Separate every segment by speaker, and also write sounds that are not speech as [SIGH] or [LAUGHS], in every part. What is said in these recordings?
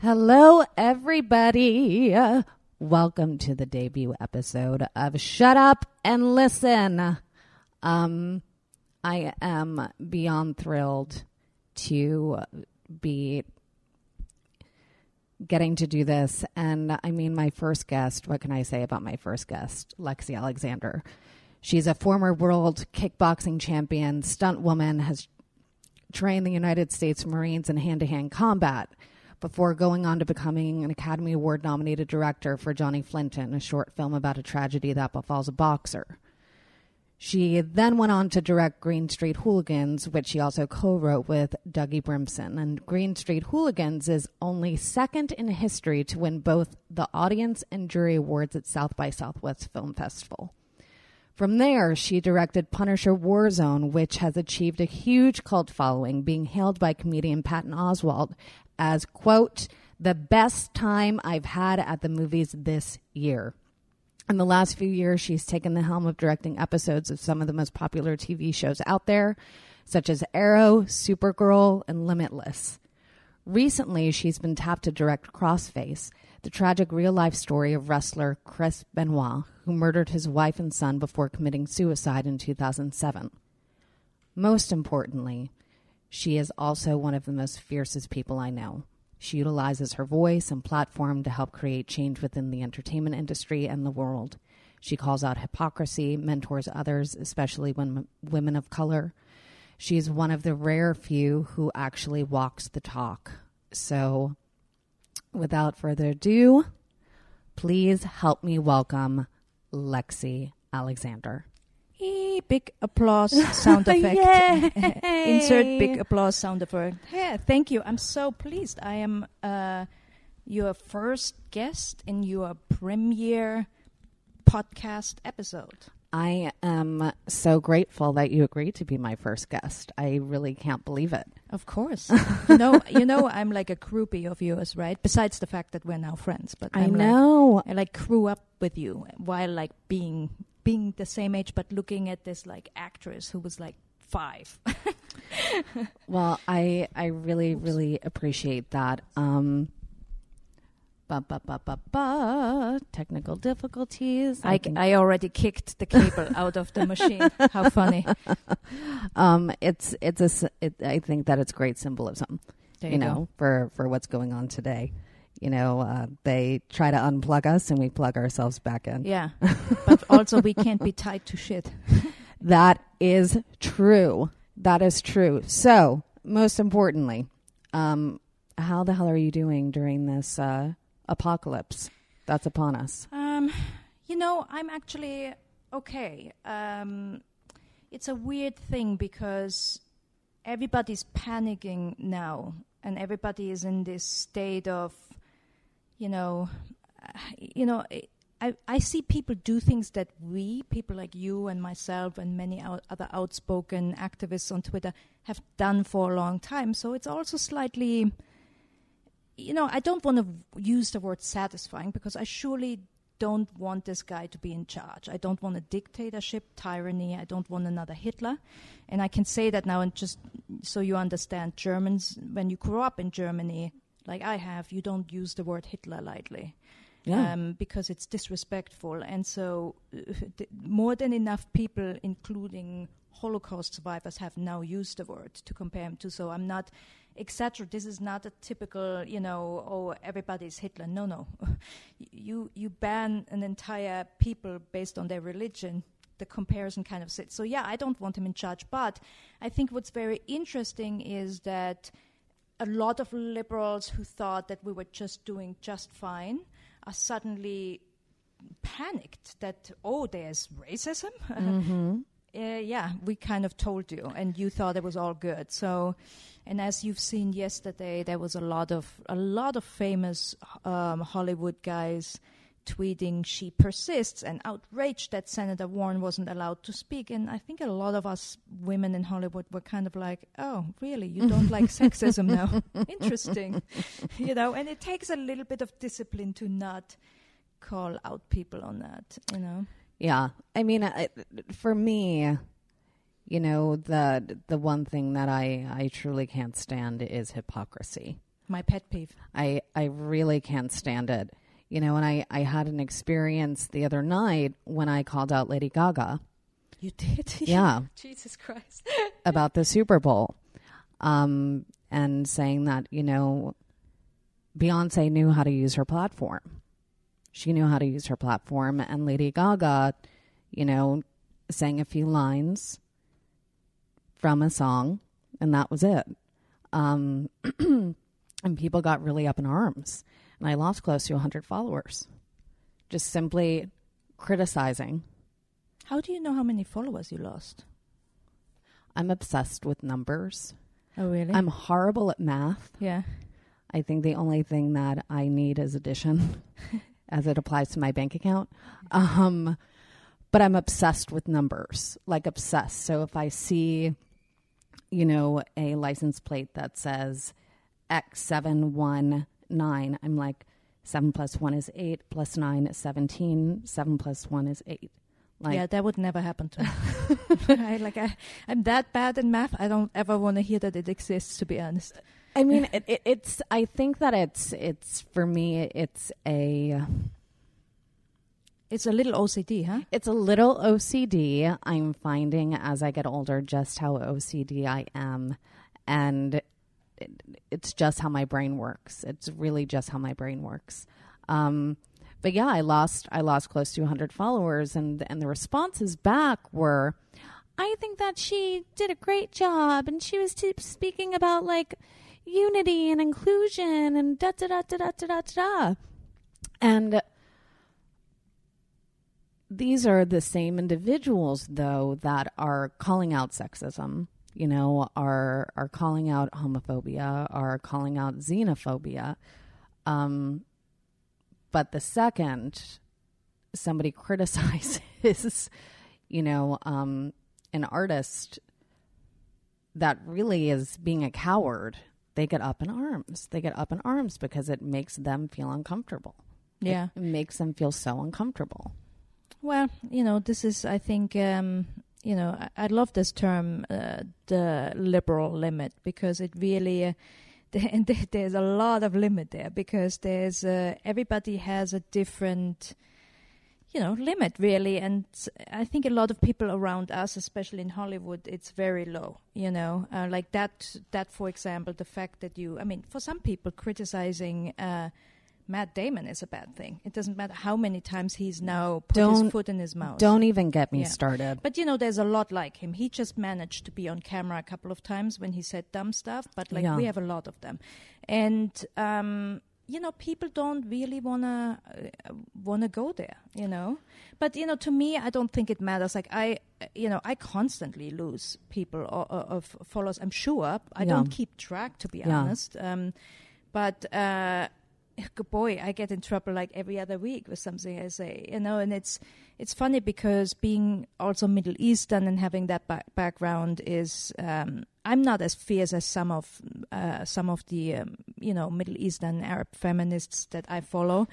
Speaker 1: Hello, everybody. Welcome to the debut episode of Shut Up and Listen. Um, I am beyond thrilled to be getting to do this. And I mean, my first guest, what can I say about my first guest? Lexi Alexander. She's a former world kickboxing champion, stunt woman, has trained the United States Marines in hand to hand combat before going on to becoming an Academy Award nominated director for Johnny Flynton, a short film about a tragedy that befalls a boxer. She then went on to direct Green Street Hooligans, which she also co wrote with Dougie Brimson. And Green Street Hooligans is only second in history to win both the audience and jury awards at South by Southwest Film Festival. From there, she directed Punisher Warzone, which has achieved a huge cult following, being hailed by comedian Patton Oswalt as, quote, the best time I've had at the movies this year. In the last few years, she's taken the helm of directing episodes of some of the most popular TV shows out there, such as Arrow, Supergirl, and Limitless. Recently, she's been tapped to direct Crossface, the tragic real life story of wrestler Chris Benoit, who murdered his wife and son before committing suicide in 2007. Most importantly, she is also one of the most fiercest people I know. She utilizes her voice and platform to help create change within the entertainment industry and the world. She calls out hypocrisy, mentors others, especially when women of color. She is one of the rare few who actually walks the talk. So, without further ado, please help me welcome Lexi Alexander.
Speaker 2: Eee, big applause sound [LAUGHS] effect. Insert big applause sound effect. Yeah, thank you. I'm so pleased. I am uh, your first guest in your premiere podcast episode.
Speaker 1: I am so grateful that you agreed to be my first guest. I really can't believe it.
Speaker 2: Of course, you know, you know, I'm like a groupie of yours, right? Besides the fact that we're now friends, but
Speaker 1: I
Speaker 2: I'm like-
Speaker 1: know.
Speaker 2: I like grew up with you while like being being the same age, but looking at this like actress who was like five. [LAUGHS]
Speaker 1: Well, I I really really appreciate that. Um ba ba ba ba ba technical difficulties.
Speaker 2: I,
Speaker 1: can-
Speaker 2: I already kicked the cable out of the machine. [LAUGHS] How funny!
Speaker 1: um it's it's a it, I think that it's great symbolism,
Speaker 2: There
Speaker 1: you
Speaker 2: you,
Speaker 1: know, for for what's going on today. You know, uh, they try to unplug us and we plug ourselves back in.
Speaker 2: Yeah, [LAUGHS] but also we can't be tied to shit. [LAUGHS]
Speaker 1: That is true. That is true. So, most importantly, um, how the hell are you doing during this uh, apocalypse that's upon us?
Speaker 2: Um, you know, I'm actually okay. Um, it's a weird thing because everybody's panicking now, and everybody is in this state of, you know, [SIGHS] you know. I, I see people do things that we, people like you and myself and many out, other outspoken activists on Twitter, have done for a long time. So it's also slightly, you know, I don't want to use the word satisfying because I surely don't want this guy to be in charge. I don't want a dictatorship, tyranny. I don't want another Hitler. And I can say that now, and just so you understand, Germans, when you grow up in Germany, like I have, you don't use the word Hitler lightly
Speaker 1: Yeah.
Speaker 2: um, because it's disrespectful. And so, uh, [LAUGHS] th- more than enough people, including Holocaust survivors, have now used the word to compare him to. So I'm not exaggerate. This is not a typical, you know, oh, everybody's Hitler. No, no. [LAUGHS] you you ban an entire people based on their religion. The comparison kind of sits. So yeah, I don't want him in charge. But I think what's very interesting is that a lot of liberals who thought that we were just doing just fine are suddenly panicked that oh there's racism [LAUGHS] uh, yeah, we kind of told you, and you thought it was all good. So, and as you've seen yesterday, there was a lot of a lot of famous um, Hollywood guys tweeting she persists and outraged that Senator Warren wasn't allowed to speak. And I think a lot of us women in Hollywood were kind of like, "Oh, really? You don't [LAUGHS] like sexism now? Interesting, [LAUGHS] you know." And it takes a little bit of discipline to not call out people on that, you know.
Speaker 1: Yeah, I mean, I, for me, you know, the the one thing that I I truly can't stand is hypocrisy.
Speaker 2: My pet peeve.
Speaker 1: I I really can't stand it. You know, and I I had an experience the other night when I called out Lady Gaga.
Speaker 2: You did? [LAUGHS]
Speaker 1: Yeah.
Speaker 2: Jesus Christ. [LAUGHS]
Speaker 1: about the Super Bowl, um, and saying that you know, Beyonce knew how to use her platform. She knew how to use her platform, and Lady Gaga, you know, sang a few lines from a song, and that was it. Um, [CLEARS THROAT] and people got really up in arms, and I lost close to 100 followers, just simply criticizing.
Speaker 2: How do you know how many followers you lost?
Speaker 1: I'm obsessed with numbers.
Speaker 2: Oh, really?
Speaker 1: I'm horrible at math.
Speaker 2: yeah.
Speaker 1: I think the only thing that I need is addition [LAUGHS] as it applies to my bank account. Um, but I'm obsessed with numbers, like obsessed. So if I see, you know, a license plate that says X719, I'm like, 7 plus 1 is 8, plus 9 is 17, 7 plus 1 is 8. Like,
Speaker 2: yeah, that would never happen to me. [LAUGHS] [LAUGHS] I, like I, I'm that bad in math. I don't ever want to hear that it exists. To be honest,
Speaker 1: I mean, it, it, it's. I think that it's. It's for me. It's a.
Speaker 2: it's a little OCD, huh?
Speaker 1: It's a little OCD. I'm finding as I get older just how OCD I am, and it's just how my brain works. It's really just how my brain works. Um, but yeah, I lost. I lost close to 100 followers, and and the responses back were. I think that she did a great job, and she was t- speaking about like unity and inclusion and da da da da da da da da. And these are the same individuals, though, that are calling out sexism. You know, are are calling out homophobia, are calling out xenophobia. Um, but the second somebody [LAUGHS] criticizes, you know, um, an artist that really is being a coward, they get up in arms. They get up in arms because it makes them feel uncomfortable.
Speaker 2: Yeah.
Speaker 1: It makes them feel so uncomfortable.
Speaker 2: Well, you know, this is, I think, um, you know, I, love this term, uh, the liberal limit, because it really, uh, [LAUGHS] there, there's a lot of limit there because there's uh, everybody has a different, you know, limit really, and I think a lot of people around us, especially in Hollywood, it's very low. You know, uh, like that. That, for example, the fact that you, I mean, for some people, criticizing. Matt Damon is a bad thing. It doesn't matter how many times he's now put
Speaker 1: Don't-
Speaker 2: his foot in his mouth.
Speaker 1: Don't even get me
Speaker 2: Yeah.
Speaker 1: started.
Speaker 2: But you know, there's a lot like him. He just managed to be on camera a couple of times when he said dumb stuff, but like
Speaker 1: Yeah.
Speaker 2: we have a lot of them, and um, you know, people don't really wanna uh, wanna go there. You know, but you know, to me, I don't think it matters. Like I, uh, you know, I constantly lose people of followers. I'm sure I
Speaker 1: Yeah.
Speaker 2: don't keep track, to be
Speaker 1: Yeah.
Speaker 2: honest. Um, but uh, [SIGHS] boy, I get in trouble like every other week with something I say, you know, and it's it's funny because being also Middle Eastern and having that ba- background is um, I'm not as fierce as some of uh, some of the um, you know Middle Eastern Arab feminists that I follow.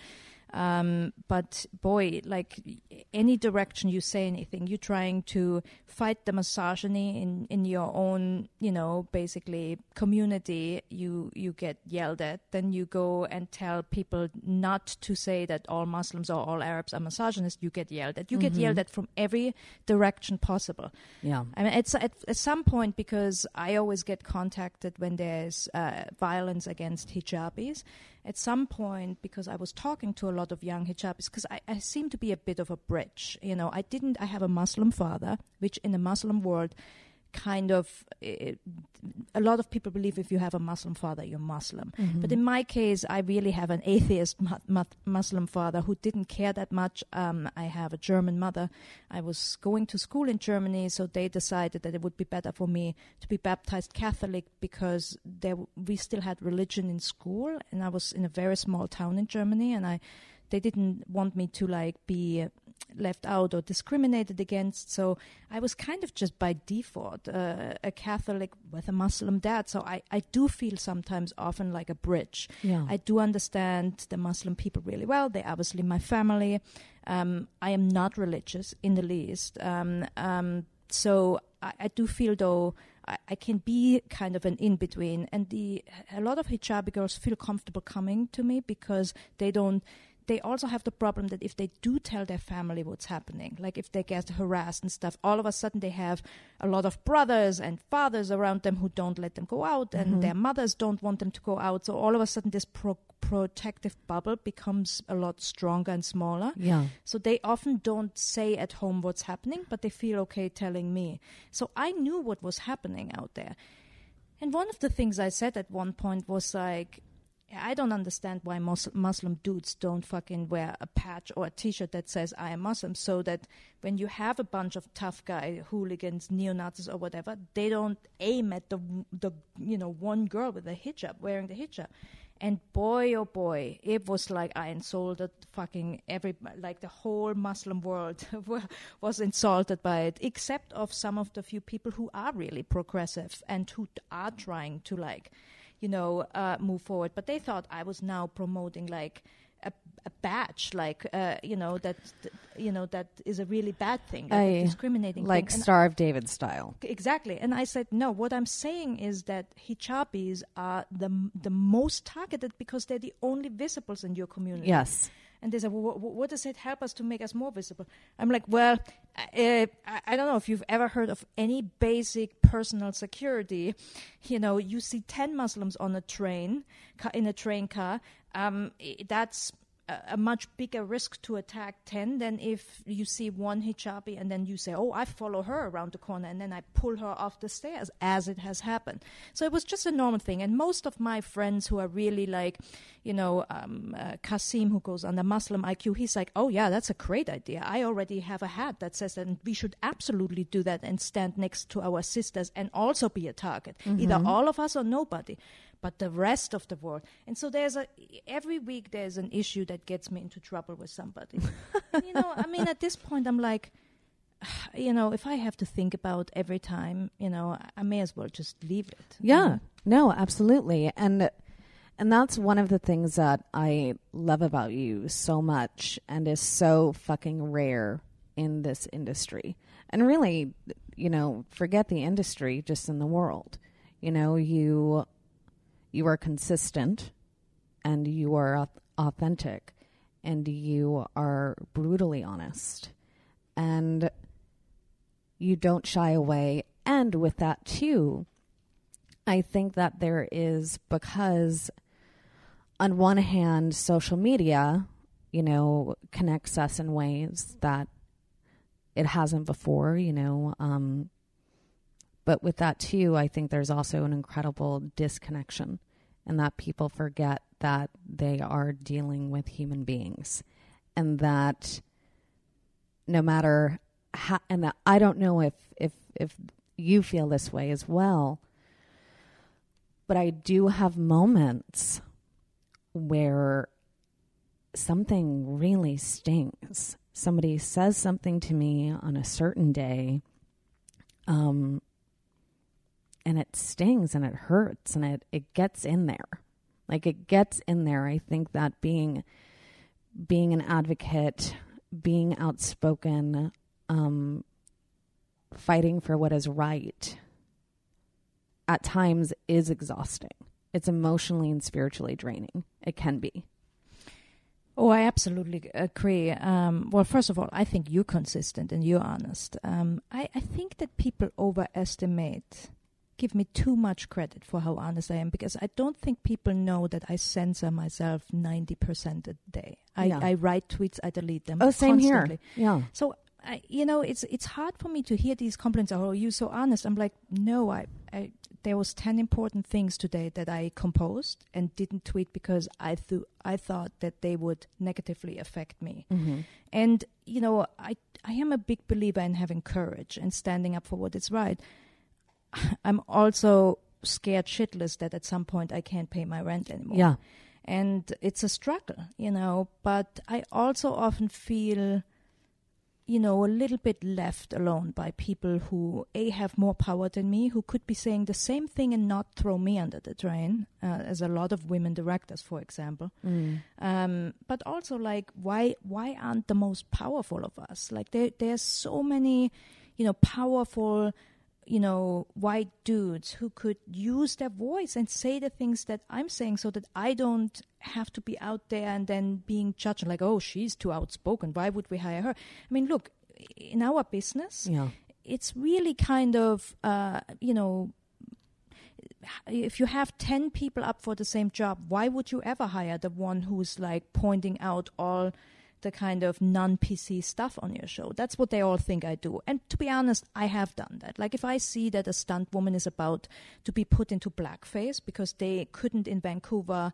Speaker 2: Um, but boy, like any direction you say anything, you're trying to fight the misogyny in, in your own, you know, basically community. You you get yelled at. Then you go and tell people not to say that all Muslims or all Arabs are misogynist. You get yelled at. You get yelled at from every direction possible.
Speaker 1: Yeah.
Speaker 2: I mean, it's at, at some point because I always get contacted when there's uh, violence against hijabis. At some point, because I was talking to a lot of young hijabis, because I, I seem to be a bit of a bridge. You know, I didn't. I have a Muslim father, which in the Muslim world kind of uh, a lot of people believe if you have a Muslim father, you're Muslim. But in my case, I really have an atheist mu- mu- Muslim father who didn't care that much. Um, I have a German mother. I was going to school in Germany, so they decided that it would be better for me to be baptized Catholic because there w- we still had religion in school, and I was in a very small town in Germany, and I they didn't want me to like be left out or discriminated against. So I was kind of just by default uh, a Catholic with a Muslim dad. So I, I do feel sometimes often like a bridge.
Speaker 1: Yeah.
Speaker 2: I do understand the Muslim people really well. They're obviously my family. Um, I am not religious in the least. Um, um, so I, I do feel though I, I can be kind of an in between, and the a lot of hijabi girls feel comfortable coming to me because they don't. They also have the problem that if they do tell their family what's happening, like if they get harassed and stuff, all of a sudden they have a lot of brothers and fathers around them who don't let them go out, and mm-hmm. their mothers don't want them to go out. So all of a sudden, this pro- protective bubble becomes a lot stronger and smaller.
Speaker 1: Yeah.
Speaker 2: So they often don't say at home what's happening, but they feel okay telling me. So I knew what was happening out there. And one of the things I said at one point was like, I don't understand why Mus- Muslim dudes don't fucking wear a patch or a T-shirt that says "I am Muslim," so that when you have a bunch of tough guy hooligans, neo Nazis or whatever, they don't aim at the the you know one girl with a hijab wearing the hijab. And boy, oh boy, it was like I insulted fucking every, like the whole Muslim world [LAUGHS] was insulted by it, except of some of the few people who are really progressive and who are trying to like, you know, uh, move forward. But they thought I was now promoting like a, a badge, like uh, you know that, you know that is a really bad thing, like a discriminating
Speaker 1: like
Speaker 2: thing. And
Speaker 1: Star of David style.
Speaker 2: Exactly. And I said, no, what I'm saying is that hijabis are the, the most targeted because they're the only visibles in your community.
Speaker 1: Yes.
Speaker 2: And they said, well, wh- what does it help us to make us more visible? I'm like, well, I, I don't know if you've ever heard of any basic personal security. You know, you see 10 Muslims on a train, in a train car. Um, that's a, a much bigger risk to attack 10 than if you see one hijabi and then you say, oh, I follow her around the corner and then I pull her off the stairs, as it has happened. So it was just a normal thing. And most of my friends who are really like, you know, um, uh, Kasim, who goes on the Muslim IQ, he's like, oh, yeah, that's a great idea. I already have a hat that says that, we should absolutely do that and stand next to our sisters and also be a target. Either all of us or nobody but the rest of the world. And so there's a every week there's an issue that gets me into trouble with somebody. you know, I mean, at this point, I'm like, [SIGHS] you know, if I have to think about every time, you know, I may as well just leave it.
Speaker 1: Yeah.
Speaker 2: know.
Speaker 1: No, absolutely. And and that's one of the things that I love about you so much and is so fucking rare in this industry. And really, you know, forget the industry, just in the world. You know, you you are consistent and you are authentic and you are brutally honest. And you don't shy away. And with that too, I think that there is because, on one hand, social media, you know, connects us in ways that it hasn't before, you know. Um, but with that too, I think there's also an incredible disconnection, and that people forget that they are dealing with human beings, and that no matter how, and that I don't know if if if you feel this way as well but I do have moments where something really stings. Somebody says something to me on a certain day, um, and it stings and it hurts and it, it gets in there. Like it gets in there. I think that being being an advocate, being outspoken, um, fighting for what is right at times is exhausting. It's emotionally and spiritually draining. It can be.
Speaker 2: Oh, I absolutely agree. Um, well, first of all, I think you're consistent and you're honest. Um, I, I think that people overestimate, give me too much credit for how honest I am because I don't think people know that I censor myself 90% a day. I,
Speaker 1: Yeah.
Speaker 2: I write tweets, I delete them.
Speaker 1: Oh, same
Speaker 2: constantly.
Speaker 1: here. Yeah.
Speaker 2: So I, you know, it's it's hard for me to hear these complaints. Oh, you're so honest. I'm like, no, I, I there was ten important things today that I composed and didn't tweet because I th- I thought that they would negatively affect me. Mm-hmm. And you know, I I am a big believer in having courage and standing up for what is right. I'm also scared shitless that at some point I can't pay my rent anymore.
Speaker 1: Yeah.
Speaker 2: And it's a struggle, you know, but I also often feel you know, a little bit left alone by people who a have more power than me, who could be saying the same thing and not throw me under the train, uh, as a lot of women directors, for example. Um, but also, like, why why aren't the most powerful of us? Like, there there's so many, you know, powerful. You know, white dudes who could use their voice and say the things that I'm saying so that I don't have to be out there and then being judged like, oh, she's too outspoken. Why would we hire her? I mean, look, in our business,
Speaker 1: Yeah.
Speaker 2: it's really kind of uh, you know if you have 10 people up for the same job why would you ever hire the one who's like pointing out all the kind of non-pc stuff on your show. That's what they all think i do. And to be honest i have done that. Like if i see that a stunt woman is about to be put into blackface because they couldn't in vancouver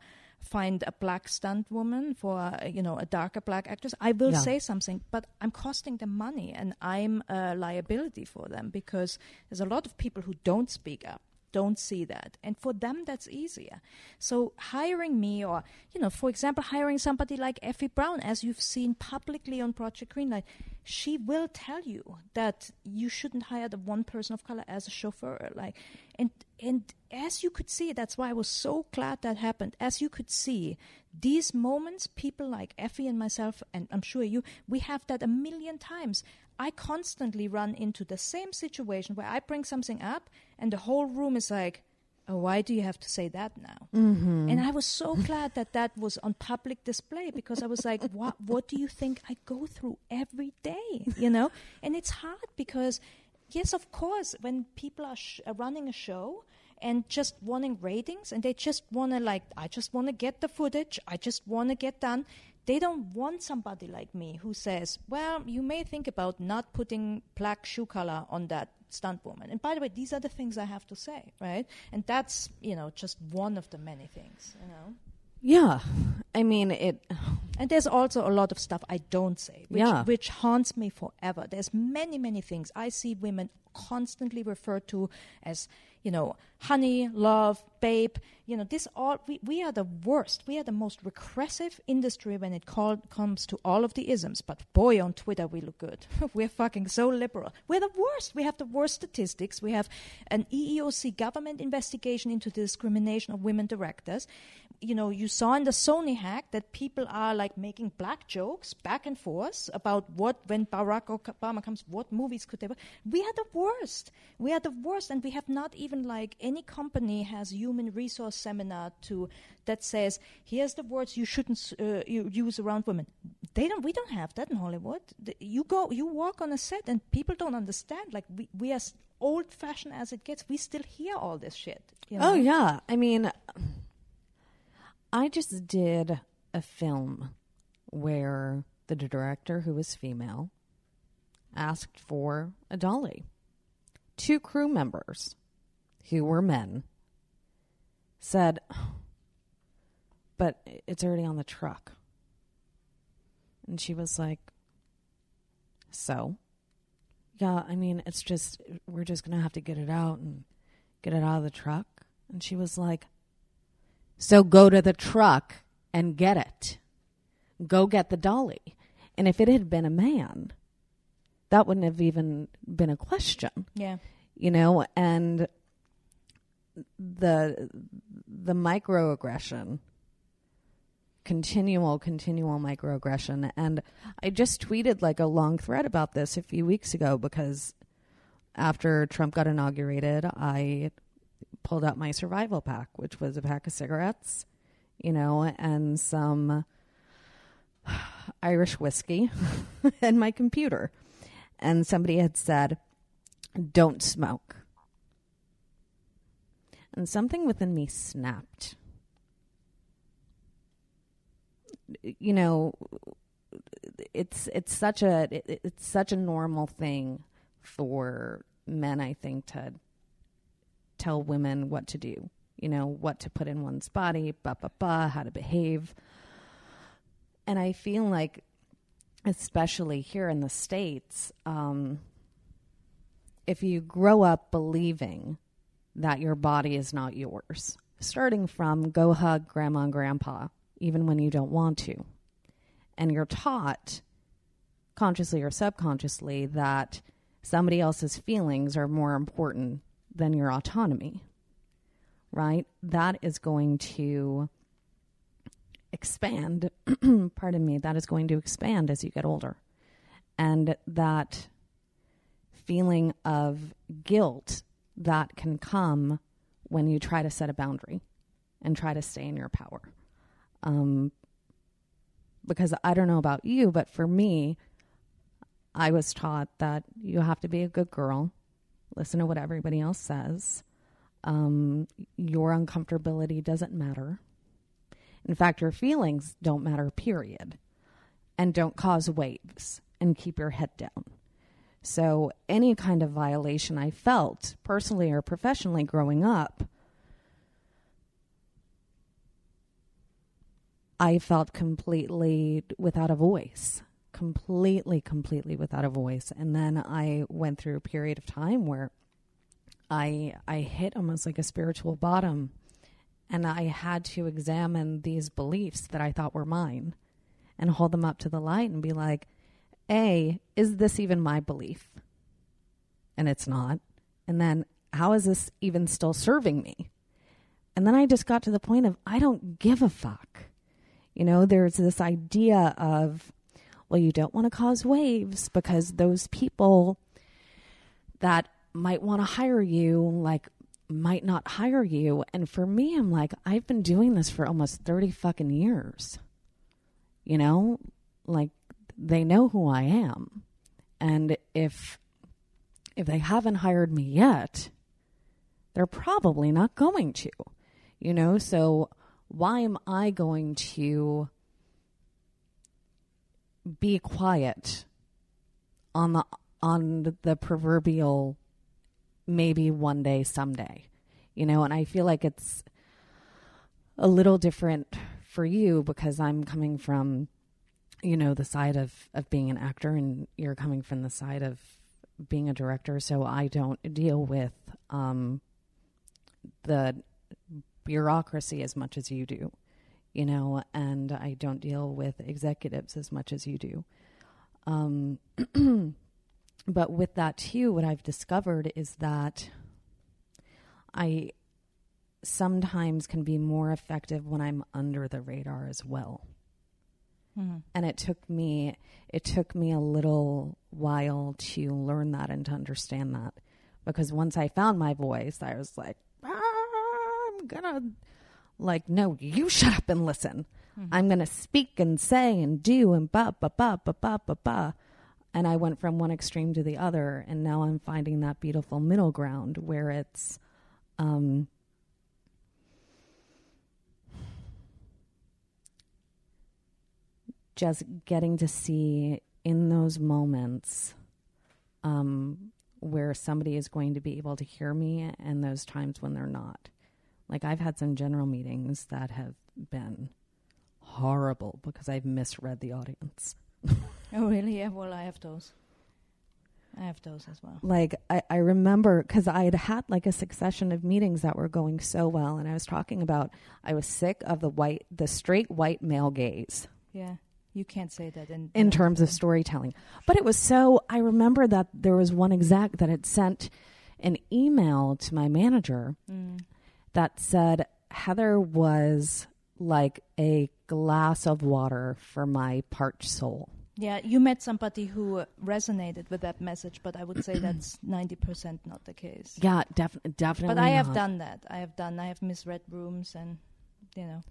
Speaker 2: find a black stunt woman for uh, you know a darker black actress i will
Speaker 1: Yeah.
Speaker 2: say something. But i'm costing them money and i'm a liability for them because there's a lot of people who don't speak up don't see that. And for them that's easier. So hiring me or you know for example hiring somebody like effie brown as you've seen publicly on project greenlight she will tell you that you shouldn't hire the one person of color as a chauffeur like and and as you could see that's why i was so glad that happened. As you could see these moments people like effie and myself and i'm sure you we have that a million times i constantly run into the same situation where i bring something up and the whole room is like oh, why do you have to say that now? Mm-hmm. And I was so [LAUGHS] glad that that was on public display because I was like, what, what do you think I go through every day? You know? And it's hard because, yes, of course, when people are, sh- are running a show, and just wanting ratings and they just want to like i just want to get the footage i just want to get done they don't want somebody like me who says well you may think about not putting black shoe color on that stunt woman and by the way these are the things i have to say right and that's you know just one of the many things you know
Speaker 1: Yeah. I mean, it. [SIGHS]
Speaker 2: and there's also a lot of stuff I don't say, which,
Speaker 1: Yeah.
Speaker 2: which haunts me forever. There's many, many things I see women constantly referred to as, you know, honey, love, babe. You know, this all we, we are the worst. We are the most regressive industry when it call, comes to all of the isms. But boy, on Twitter we look good. [LAUGHS] We're fucking so liberal. We're the worst. We have the worst statistics. We have an EEOC government investigation into the discrimination of women directors. You know, you saw in the Sony hack that people are like making black jokes back and forth about what when Barack Obama comes, what movies could they? We are the worst. We are the worst, and we have not even like any company has human resource seminar to that says here's the words you shouldn't uh, you use around women. They don't. We don't have that in Hollywood. The, you go, you walk on a set, and people don't understand. Like we, we are old fashioned as it gets. We still hear all this shit. You know?
Speaker 1: Oh yeah. I mean, I just did a film where the director, who was female, asked for a dolly. Two crew members, who were men, said, "But it's already on the truck." And she was like, "So." Yeah, I mean, it's just we're just gonna have to get it out and get it out of the truck. And she was like, So go to the truck and get it. Go get the dolly. And if it had been a man, that wouldn't have even been a question,
Speaker 2: Yeah.
Speaker 1: you know? And the the microaggression continual continual microaggression. And i just tweeted like a long thread about this a few weeks ago because after trump got inaugurated i pulled out my survival pack which was a pack of cigarettes you know and some irish whiskey [LAUGHS] and my computer. And somebody had said don't smoke and something within me snapped. You know it's it's such a it, it's such a normal thing for men I think to tell women what to do you know what to put in one's body ba ba ba how to behave. And I feel like especially here in the states um, if you grow up believing that your body is not yours starting from go hug grandma and grandpa even when you don't want to and you're taught consciously or subconsciously that somebody else's feelings are more important than your autonomy, right? That is going to expand, [CLEARS THROAT] pardon me, that is going to expand as you get older. And that feeling of guilt that can come when you try to set a boundary and try to stay in your power. Um, because I don't know about you, but for me, I was taught that you have to be a good girl, listen to what everybody else says. Um, your uncomfortability doesn't matter. In fact, your feelings don't matter, period. And don't cause waves and keep your head down. So, any kind of violation I felt, personally or professionally, growing up, I felt completely without a voice, completely, completely without a voice. And then I went through a period of time where I I hit almost like a spiritual bottom, and I had to examine these beliefs that I thought were mine, and hold them up to the light and be like, "A, is this even my belief?" And it's not. And then, how is this even still serving me? And then I just got to the point of I don't give a fuck. You know, there's this idea of, well, you don't want to cause waves because those people that might want to hire you, like, might not hire you. And for me, I'm like, I've been doing this for almost 30 fucking years. You know, like, they know who I am. And if if they haven't hired me yet, they're probably not going to. You know, so why am I going to be quiet on the on the proverbial maybe one day someday you know and i feel like it's a little different for you because i'm coming from you know the side of of being an actor and you're coming from the side of being a director so i don't deal with um the bureaucracy as much as you do, you know, and I don't deal with executives as much as you do. Um, [CLEARS THROAT] but with that too, what I've discovered is that I sometimes can be more effective when I'm under the radar as well. Mm-hmm. And it took me it took me a little while to learn that and to understand that because once I found my voice, I was like, I'm gonna like no you shut up and listen mm-hmm. i'm gonna speak and say and do and ba ba ba ba ba ba ba and i went from one extreme to the other and now i'm finding that beautiful middle ground where it's um just getting to see in those moments um, where somebody is going to be able to hear me and those times when they're not. Like I've had some general meetings that have been horrible because I've misread the audience. [LAUGHS]
Speaker 2: oh, really? Yeah. Well, I have those. I have those as well.
Speaker 1: Like I, I remember because I had had like a succession of meetings that were going so well, and I was talking about I was sick of the white, the straight white male gaze.
Speaker 2: Yeah, you can't say that in
Speaker 1: in terms of storytelling. But it was so. I remember that there was one exec that had sent an email to my manager, mm that said Heather was like a glass of water for my parched soul.
Speaker 2: Yeah, you met somebody who resonated with that message, but I would say [CLEARS THROAT] that's 90% not the case.
Speaker 1: Yeah, def- definitely.
Speaker 2: But I have done that. I have done, I have misread rooms and, you know.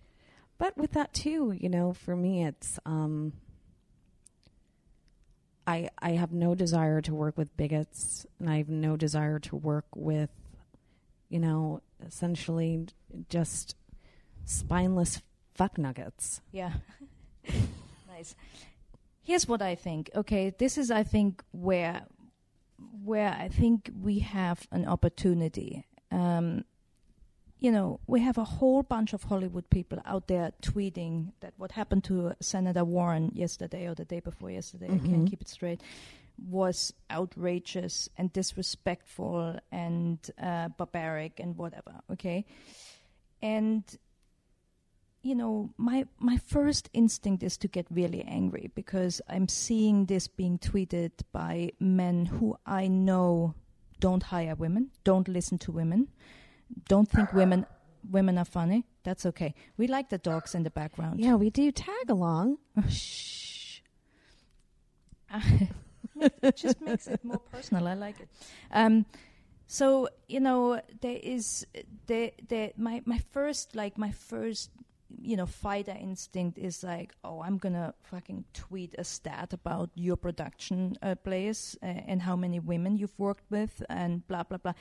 Speaker 1: But with that too, you know, for me, it's, um, I, I have no desire to work with bigots and I have no desire to work with, you know, essentially just spineless fuck nuggets.
Speaker 2: Yeah. [LAUGHS] nice. here's what I think. Okay, this is I think where where I think we have an opportunity. Um, you know, we have a whole bunch of Hollywood people out there tweeting that what happened to Senator Warren yesterday or the day before yesterday, I can't keep it straight, was outrageous and disrespectful and uh, barbaric and whatever. Okay, and you know, my my first instinct is to get really angry because I'm seeing this being tweeted by men who I know don't hire women, don't listen to women, don't think women women are funny. That's okay. We like the dogs in the background.
Speaker 1: Yeah, we do tag along. [LAUGHS]
Speaker 2: Shh. it [LAUGHS] just makes it more personal. I like it. Um, so you know, there is the the my my first like my first you know fighter instinct is like, oh, I'm gonna fucking tweet a stat about your production uh, place uh, and how many women you've worked with and blah blah blah.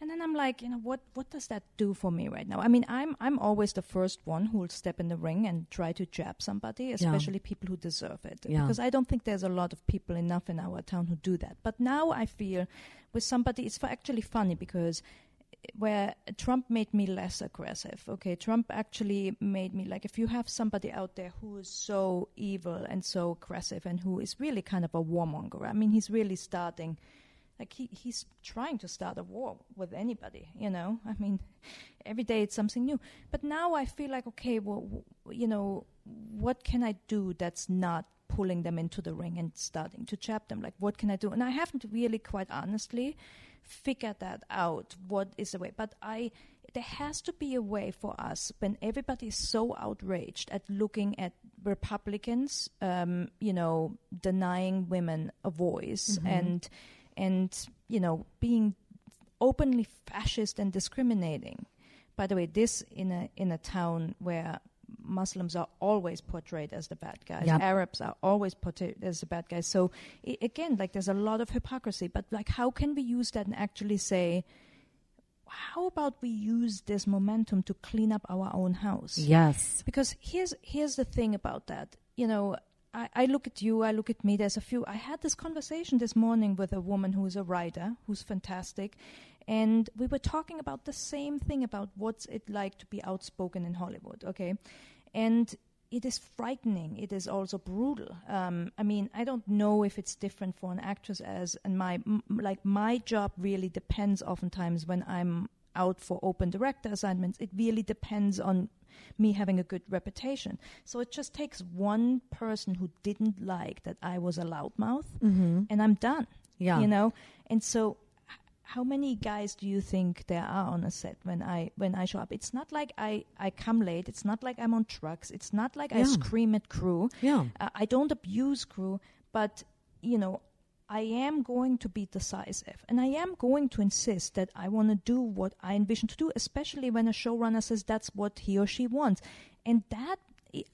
Speaker 2: And then I'm like, you know, what what does that do for me right now? I mean, I'm I'm always the first one who will step in the ring and try to jab somebody, especially people who deserve it.
Speaker 1: Yeah.
Speaker 2: Because I don't think there's a lot of people enough in our town who do that. But now I feel with somebody, it's actually funny because eh, where Trump made me less aggressive. Okay, Trump actually made me like if you have somebody out there who is so evil and so aggressive and who is really kind of a warmonger. I mean, he's really starting like he, he's trying to start a war with anybody, you know. I mean, [LAUGHS] every day it's something new. But now I feel like okay, well, w- you know, what can I do that's not pulling them into the ring and starting to chap them? Like, what can I do? And I haven't really, quite honestly, figured that out. What is the way? But I, there has to be a way for us when everybody is so outraged at looking at Republicans, um, you know, denying women a voice and and you know being openly fascist and discriminating. By the way, this in a in a town where Muslims are always portrayed as the bad guys,
Speaker 1: Yep.
Speaker 2: Arabs are always portrayed as the bad guys. So i again, like there's a lot of hypocrisy. But like, how can we use that and actually say? How about we use this momentum to clean up our own house?
Speaker 1: Yes.
Speaker 2: because here's here's the thing about that you know I, I look at you i look at me there's a few. I had this conversation this morning with a woman who's a writer who's fantastic and we were talking about the same thing about what's it like to be outspoken in hollywood okay? And it is frightening it is also brutal. Um, i mean i don't know if it's different for an actress as and my m- like my job really depends oftentimes when i'm out for open director assignments. It really depends on me having a good reputation. So it just takes one person who didn't like that I was a loudmouth, and I'm done.
Speaker 1: Yeah.
Speaker 2: you know. And so, h- how many guys do you think there are on a set when I when I show up? It's not like I I come late. It's not like I'm on trucks. It's not like I scream at crew.
Speaker 1: Yeah.
Speaker 2: Uh, I don't abuse crew, but you know, I am going to be decisive, and I am going to insist that I want to do what I envision to do, especially when a showrunner says that's what he or she wants, and that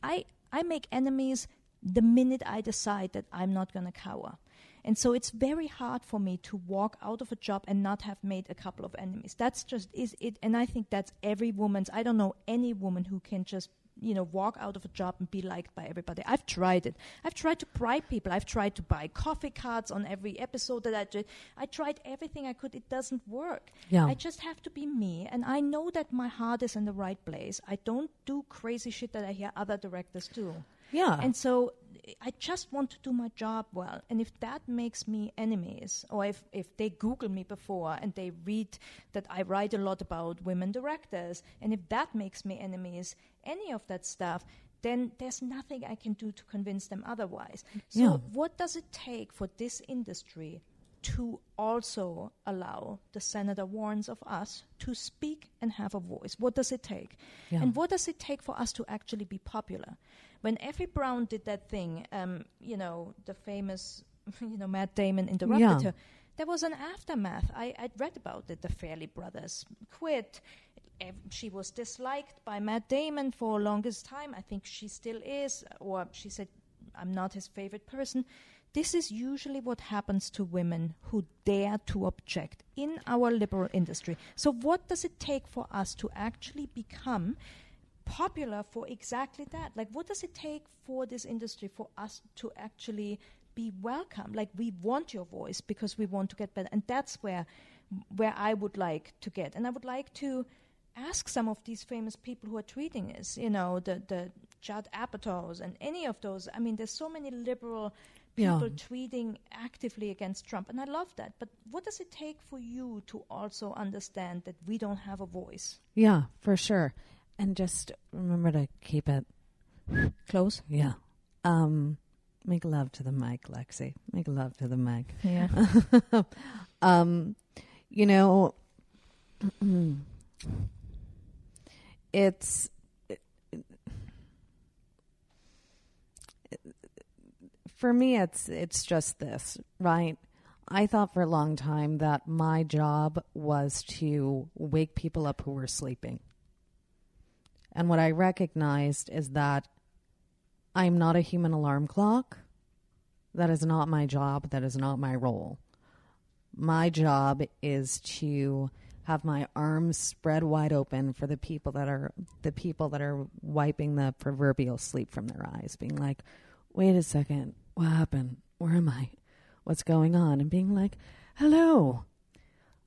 Speaker 2: I I make enemies the minute I decide that I'm not going to cower. And so it's very hard for me to walk out of a job and not have made a couple of enemies. That's just is it and I think that's every woman's I don't know any woman who can just you know walk out of a job and be liked by everybody. I've tried it. I've tried to bribe people. I've tried to buy coffee cards on every episode that I did. I tried everything I could. It doesn't work.
Speaker 1: Yeah.
Speaker 2: I just have to be me and I know that my heart is in the right place. I don't do crazy shit that I hear other directors do.
Speaker 1: Yeah.
Speaker 2: And so I just want to do my job well. And if that makes me enemies, or if, if they Google me before and they read that I write a lot about women directors, and if that makes me enemies, any of that stuff, then there's nothing I can do to convince them otherwise. So,
Speaker 1: Yeah.
Speaker 2: what does it take for this industry to also allow the Senator Warrens of us to speak and have a voice? What does it take?
Speaker 1: Yeah.
Speaker 2: And what does it take for us to actually be popular? When Effie Brown did that thing, um, you know, the famous, [LAUGHS] you know, Matt Damon interrupted
Speaker 1: Yeah.
Speaker 2: her. There was an aftermath. I, I'd read about it. The Farrelly brothers quit. She was disliked by Matt Damon for longest time. I think she still is. Or she said, "I'm not his favorite person." This is usually what happens to women who dare to object in our liberal industry. So, what does it take for us to actually become popular for exactly that. Like, what does it take for this industry for us to actually be welcome? Like, we want your voice because we want to get better, and that's where where I would like to get, and I would like to ask some of these famous people who are tweeting us, you know, the the Judd Apatows and any of those. I mean, there's so many liberal
Speaker 1: Yeah.
Speaker 2: people tweeting actively against Trump, and I love that. But what does it take for you to also understand that we don't have a voice?
Speaker 1: Yeah, for sure. And just remember to keep it
Speaker 2: Close.
Speaker 1: Yeah. Um, make love to the mic, Lexi. Make love to the mic.
Speaker 2: Yeah. [LAUGHS]
Speaker 1: um, you know, [CLEARS THROAT] it's for me. It's it's just this, right? I thought for a long time that my job was to wake people up who were sleeping. And what I recognized is that I'm not a human alarm clock. That is not my job. That is not my role. My job is to have my arms spread wide open for the people that are the people that are wiping the proverbial sleep from their eyes, being like, "Wait a second, what happened? Where am I? What's going on?" And being like, "Hello,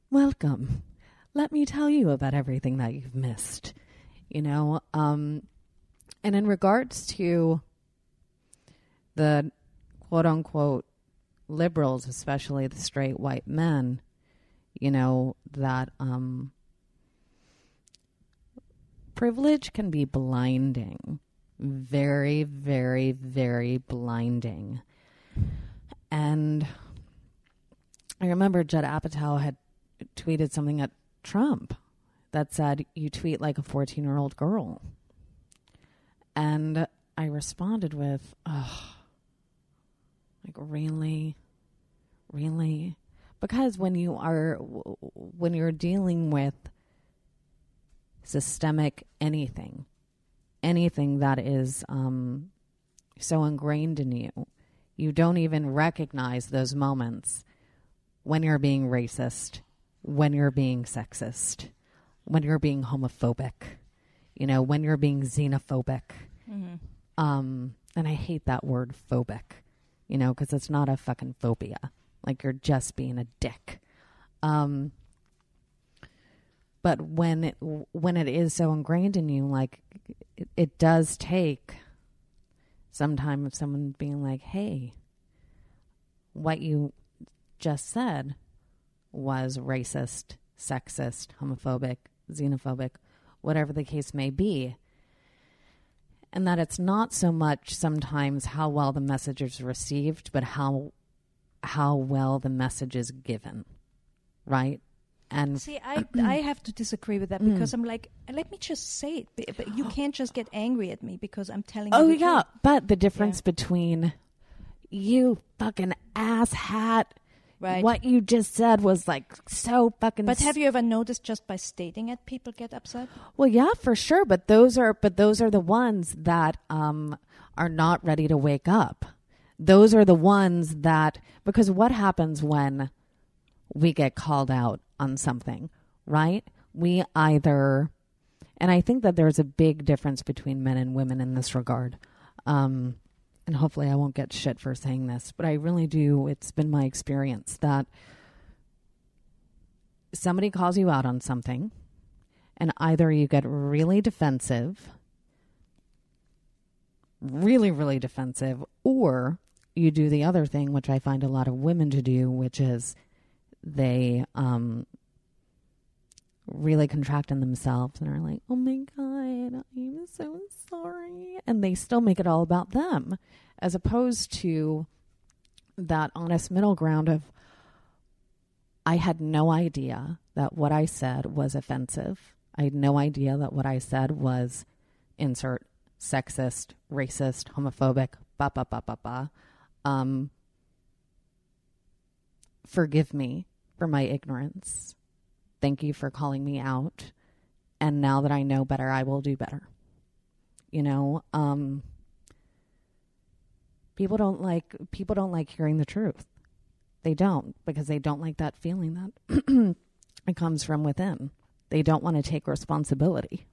Speaker 1: welcome. Let me tell you about everything that you've missed." You know, um, and in regards to the quote unquote liberals, especially the straight white men, you know, that um, privilege can be blinding. Very, very, very blinding. And I remember Judd Apatow had tweeted something at Trump that said, You tweet like a 14 year old girl. And I responded with, Oh, like, really? Really? Because when you are, when you're dealing with systemic anything, anything that is um, so ingrained in you, you don't even recognize those moments when you're being racist, when you're being sexist, when you're being homophobic, you know, when you're being xenophobic. Um, and I hate that word phobic, you know, because it's not a fucking phobia. Like you're just being a dick. Um, but when it when it is so ingrained in you, like it, it does take some time of someone being like, "Hey, what you just said was racist, sexist, homophobic, xenophobic, whatever the case may be." And that it's not so much sometimes how well the message is received, but how how well the message is given, right? And
Speaker 2: See, I [CLEARS THROAT] I have to disagree with that because I'm like, let me just say it. But- you can't just get angry at me because I'm telling
Speaker 1: Oh
Speaker 2: you. the
Speaker 1: yeah,
Speaker 2: truth.
Speaker 1: but the difference between you fucking ass hat,
Speaker 2: Right.
Speaker 1: What you just said was like so fucking.
Speaker 2: But have you ever noticed just by stating it, people get upset?
Speaker 1: Well, yeah, for sure. But those are but those are the ones that um are not ready to wake up. Those are the ones that because what happens when we get called out on something, right? We either and I think that there's a big difference between men and women in this regard. Um, and hopefully I won't get shit for saying this, but I really do. It's been my experience that somebody calls you out on something, and either you get really defensive, really, really defensive, or you do the other thing, which I find a lot of women to do, which is they um, really contract in themselves and are like, oh my God, I'm so sorry. And they still make it all about them, as opposed to that honest middle ground of, I had no idea that what I said was offensive. I had no idea that what I said was insert sexist, racist, homophobic, ba ba ba ba ba. Um, forgive me for my ignorance. Thank you for calling me out. And now that I know better, I will do better. You know, um, people don't like people don't like hearing the truth. They don't because they don't like that feeling that [CLEARS THROAT] it comes from within. They don't want to take responsibility.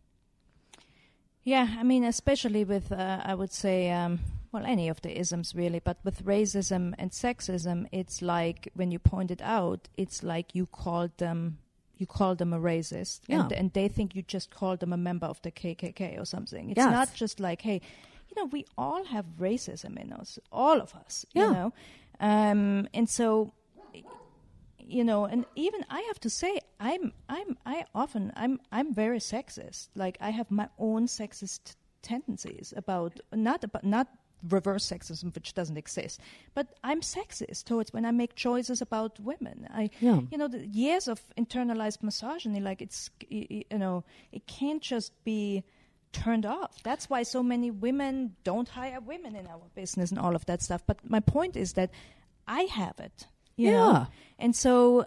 Speaker 2: Yeah, I mean, especially with, uh, I would say, um, well, any of the isms really, but with racism and sexism, it's like when you point it out, it's like you called them, you called them a racist,
Speaker 1: Yeah.
Speaker 2: and, and they think you just called them a member of the KKK or something. It's
Speaker 1: Yes.
Speaker 2: not just like, hey, you know, we all have racism in us, all of us,
Speaker 1: Yeah.
Speaker 2: you know, um, and so you know and even i have to say i'm i'm i often i'm i'm very sexist like i have my own sexist tendencies about not about not reverse sexism which doesn't exist. But i'm sexist towards when i make choices about women. I
Speaker 1: Yeah.
Speaker 2: you know the years of internalized misogyny like it's you know it can't just be turned off. That's why so many women don't hire women in our business and all of that stuff. But my point is that i have it you
Speaker 1: Yeah.
Speaker 2: know and so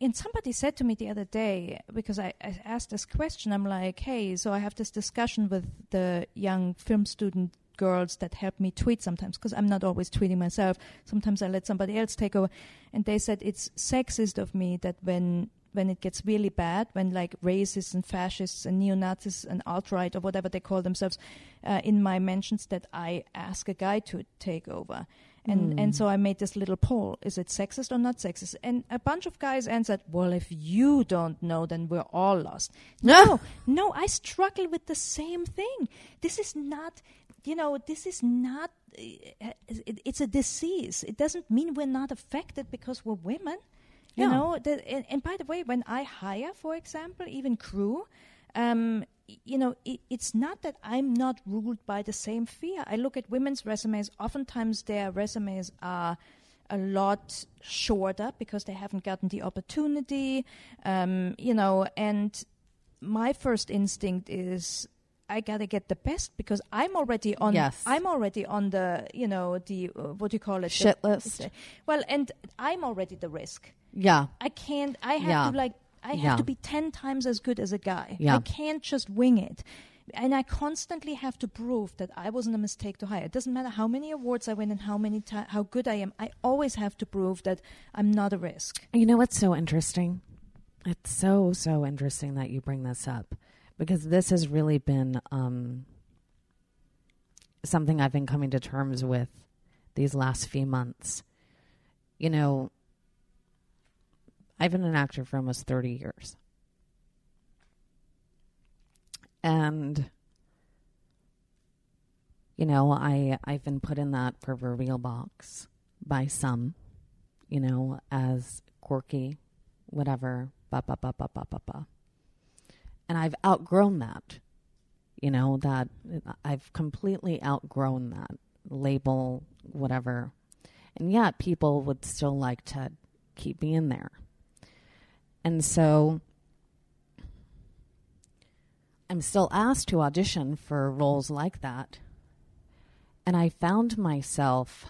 Speaker 2: and somebody said to me the other day because I, I asked this question i'm like hey so i have this discussion with the young film student girls that help me tweet sometimes because i'm not always tweeting myself sometimes i let somebody else take over and they said it's sexist of me that when when it gets really bad when like racists and fascists and neo-nazis and alt-right or whatever they call themselves uh, in my mentions that i ask a guy to take over and and so I made this little poll: Is it sexist or not sexist? And a bunch of guys answered, "Well, if you don't know, then we're all lost." No, no, I struggle with the same thing. This is not, you know, this is not. It, it's a disease. It doesn't mean we're not affected because we're women. You
Speaker 1: Yeah.
Speaker 2: know, the, and, and by the way, when I hire, for example, even crew, um, you know, it, it's not that I'm not ruled by the same fear. I look at women's resumes. Oftentimes, their resumes are a lot shorter because they haven't gotten the opportunity. Um, you know, and my first instinct is. I gotta get the best because I'm already on.
Speaker 1: Yes.
Speaker 2: I'm already on the, you know, the uh, what do you call it? The-
Speaker 1: Shit list.
Speaker 2: Well, and I'm already the risk.
Speaker 1: Yeah.
Speaker 2: I can't. I have
Speaker 1: Yeah.
Speaker 2: to like. I have
Speaker 1: Yeah.
Speaker 2: to be ten times as good as a guy.
Speaker 1: Yeah.
Speaker 2: I can't just wing it, and I constantly have to prove that I wasn't a mistake to hire. It doesn't matter how many awards I win and how many ti- how good I am. I always have to prove that I'm not a risk.
Speaker 1: You know what's so interesting? It's so so interesting that you bring this up because this has really been um, something I've been coming to terms with these last few months. You know, I've been an actor for almost thirty years, and you know, I I've been put in that proverbial box by some, you know, as quirky, whatever, ba ba ba ba ba ba ba. And I've outgrown that. You know, that I've completely outgrown that label, whatever. And yet people would still like to keep me in there. And so I'm still asked to audition for roles like that. And I found myself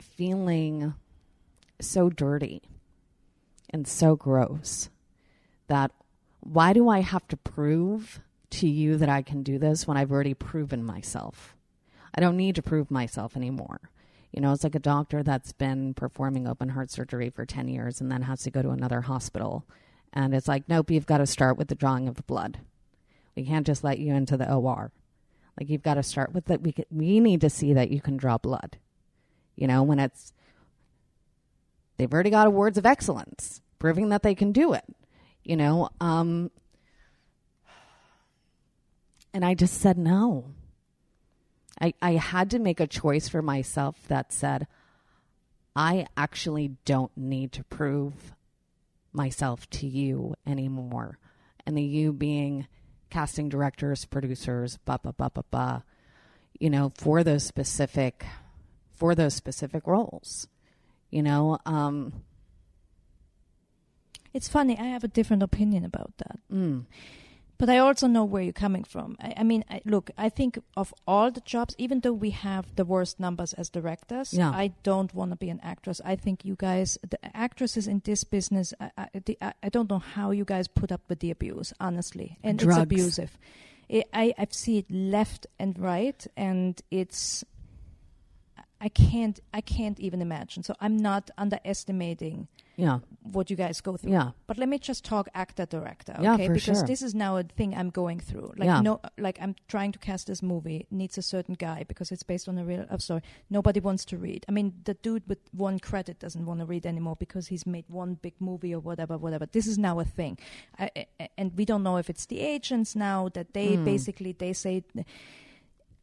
Speaker 1: feeling so dirty and so gross that why do I have to prove to you that I can do this when I've already proven myself? I don't need to prove myself anymore. You know, it's like a doctor that's been performing open heart surgery for 10 years and then has to go to another hospital. And it's like, nope, you've got to start with the drawing of the blood. We can't just let you into the OR. Like, you've got to start with that. We, we need to see that you can draw blood. You know, when it's, they've already got awards of excellence, proving that they can do it. You know, um, and I just said no. I, I had to make a choice for myself that said, I actually don't need to prove myself to you anymore. And the you being casting directors, producers, ba ba ba ba ba, you know, for those specific for those specific roles. You know, um
Speaker 2: It's funny. I have a different opinion about that.
Speaker 1: mm,
Speaker 2: But I also know where you're coming from. I, I mean, I, look, I think of all the jobs, even though we have the worst numbers as directors,
Speaker 1: Yeah.
Speaker 2: I don't want to be an actress. I think you guys, the actresses in this business, I, I, the, I, don't know how you guys put up with the abuse, honestly, and
Speaker 1: Drugs.
Speaker 2: it's abusive. I, I I see it left and right, and it's. I can't I can't even imagine. So I'm not underestimating
Speaker 1: Yeah.
Speaker 2: what you guys go through.
Speaker 1: Yeah.
Speaker 2: But let me just talk actor director, okay?
Speaker 1: Yeah, for
Speaker 2: because
Speaker 1: sure.
Speaker 2: this is now a thing I'm going through. Like
Speaker 1: Yeah.
Speaker 2: no like I'm trying to cast this movie needs a certain guy because it's based on a real uh, story. Nobody wants to read. I mean, the dude with one credit doesn't want to read anymore because he's made one big movie or whatever, whatever. This is now a thing. I, I- and we don't know if it's the agents now that they
Speaker 1: Hmm.
Speaker 2: basically they say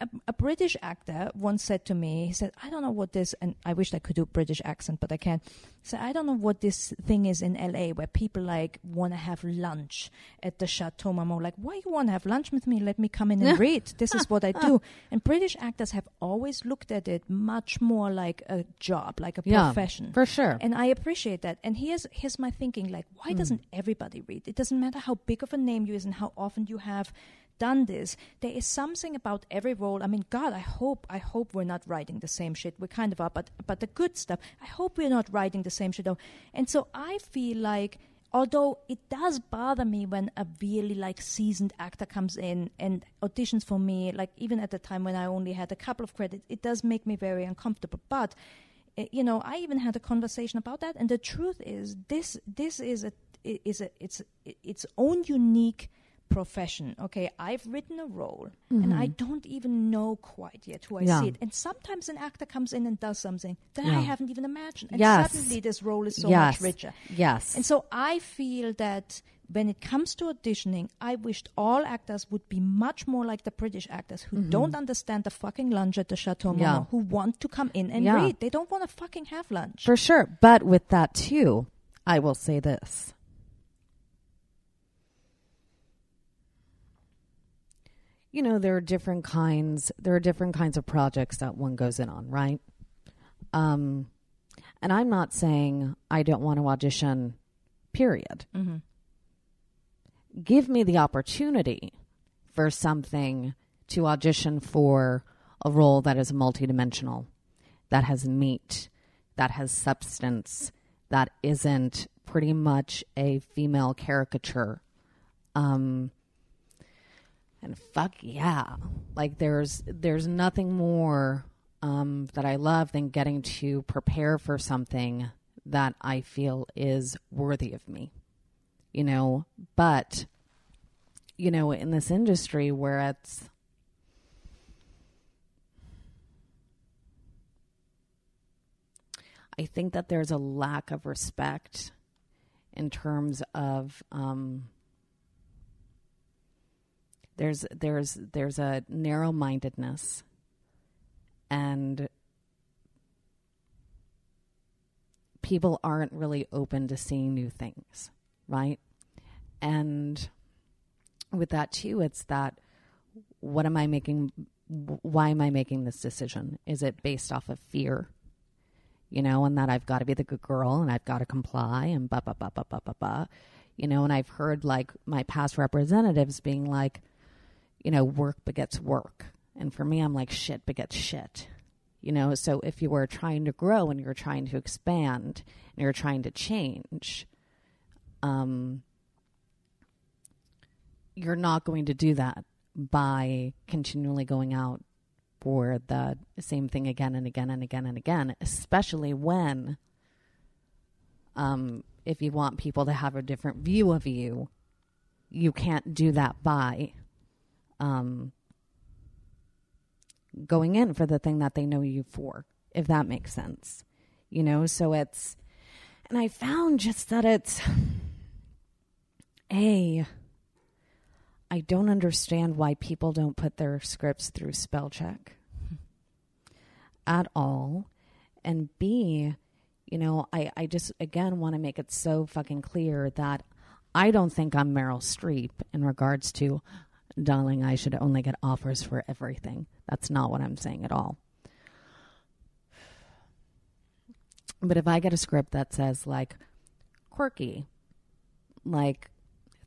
Speaker 2: a, a British actor once said to me, he said, I don't know what this, and I wish I could do British accent, but I can't. He said, I don't know what this thing is in LA where people like want to have lunch at the Chateau Marmont. Like, why you want to have lunch with me? Let me come in and [LAUGHS] read. This is what I do. And British actors have always looked at it much more like a job, like a
Speaker 1: Yeah,
Speaker 2: profession.
Speaker 1: for sure.
Speaker 2: And I appreciate that. And here's here's my thinking: like, why hmm. doesn't everybody read? It doesn't matter how big of a name you is and how often you have done this. There is something about every role. I mean, God, I hope I hope we're not writing the same shit. We kind of are, but but the good stuff. I hope we're not writing the same shit. Though. And so I feel like. Although it does bother me when a really like seasoned actor comes in and auditions for me, like even at the time when I only had a couple of credits, it does make me very uncomfortable. But uh, you know, I even had a conversation about that, and the truth is, this this is a is a it's its own unique profession. Okay, I've written a role, and I don't even know quite yet who I
Speaker 1: Mm-hmm. Yeah.
Speaker 2: see it. And sometimes an actor comes in and does something that
Speaker 1: Yeah.
Speaker 2: I haven't even imagined, and
Speaker 1: Yes.
Speaker 2: suddenly this role is so
Speaker 1: yes.
Speaker 2: much richer.
Speaker 1: Yes.
Speaker 2: And so I feel that when it comes to auditioning, I wished all actors would be much more like the British actors who don't understand the fucking lunch at the Chateau
Speaker 1: Mm-hmm. Yeah.
Speaker 2: Who want to come in and read. They don't want to fucking have lunch.
Speaker 1: For sure. But with that too, I will say this. You know, there are different kinds there are different kinds of projects that one goes in on, right? Um and I'm not saying I don't want to audition, period. Give me the opportunity for something to audition for a role that is multidimensional, that has meat, that has substance, that isn't pretty much a female caricature. Um, and fuck yeah, like there's there's nothing more um, that I love than getting to prepare for something that I feel is worthy of me, you know. But you know, in this industry where it's I think that there's a lack of respect in terms of um, there's there's there's a narrow mindedness and people aren't really open to seeing new things, right? And with that too, it's that what am I making? Why am I making this decision? Is it based off of fear? you know, and that I've got to be the good girl and I've got to comply and ba ba ba ba ba ba ba, you know, and I've heard like my past representatives being like, you know, work begets work, and for me, I'm like shit begets shit, you know. So if you are trying to grow and you're trying to expand and you're trying to change, um, you're not going to do that by continually going out for the same thing again and again and again and again, especially when, um, if you want people to have a different view of you, you can't do that by um, going in for the thing that they know you for, if that makes sense. You know, so it's, and I found just that it's, A, I don't understand why people don't put their scripts through spell check at all. And B, you know, I, I just, again, want to make it so fucking clear that I don't think I'm Meryl Streep in regards to, darling, I should only get offers for everything. That's not what I'm saying at all. But if I get a script that says, like, quirky, like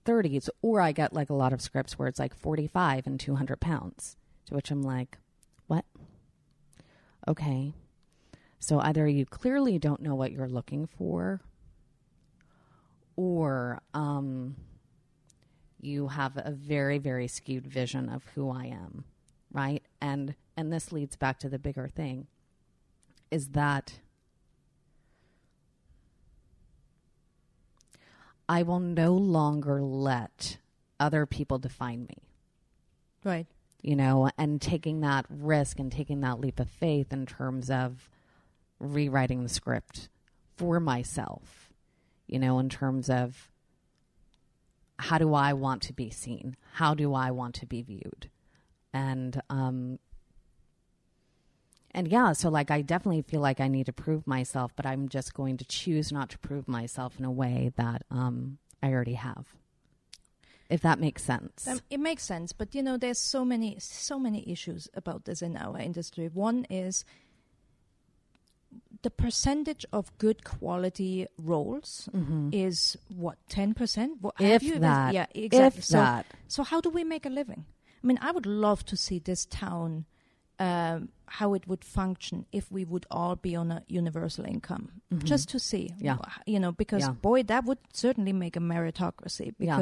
Speaker 1: 30s, or I get like a lot of scripts where it's like 45 and 200 pounds, to which I'm like, what? Okay. So either you clearly don't know what you're looking for, or um, you have a very, very skewed vision of who I am, right? And and this leads back to the bigger thing. is that I will no longer let other people define me.
Speaker 2: Right.
Speaker 1: you know, and taking that risk and taking that leap of faith in terms of rewriting the script for myself, you know, in terms of how do I want to be seen? How do I want to be viewed? And, um, and yeah, so like I definitely feel like I need to prove myself, but I'm just going to choose not to prove myself in a way that um, I already have. If that makes sense.
Speaker 2: Um, it makes sense, but you know, there's so many, so many issues about this in our industry. One is the percentage of good quality roles is what ten percent.
Speaker 1: Mm-hmm. If that.
Speaker 2: yeah, exactly.
Speaker 1: If
Speaker 2: so,
Speaker 1: that.
Speaker 2: so how do we make a living? I mean, I would love to see this town. Um, how it would function if we would all be on a universal income, just to see,
Speaker 1: Mm-hmm. Yeah.
Speaker 2: you know, because
Speaker 1: Yeah.
Speaker 2: boy, that would certainly make a meritocracy.
Speaker 1: Yeah.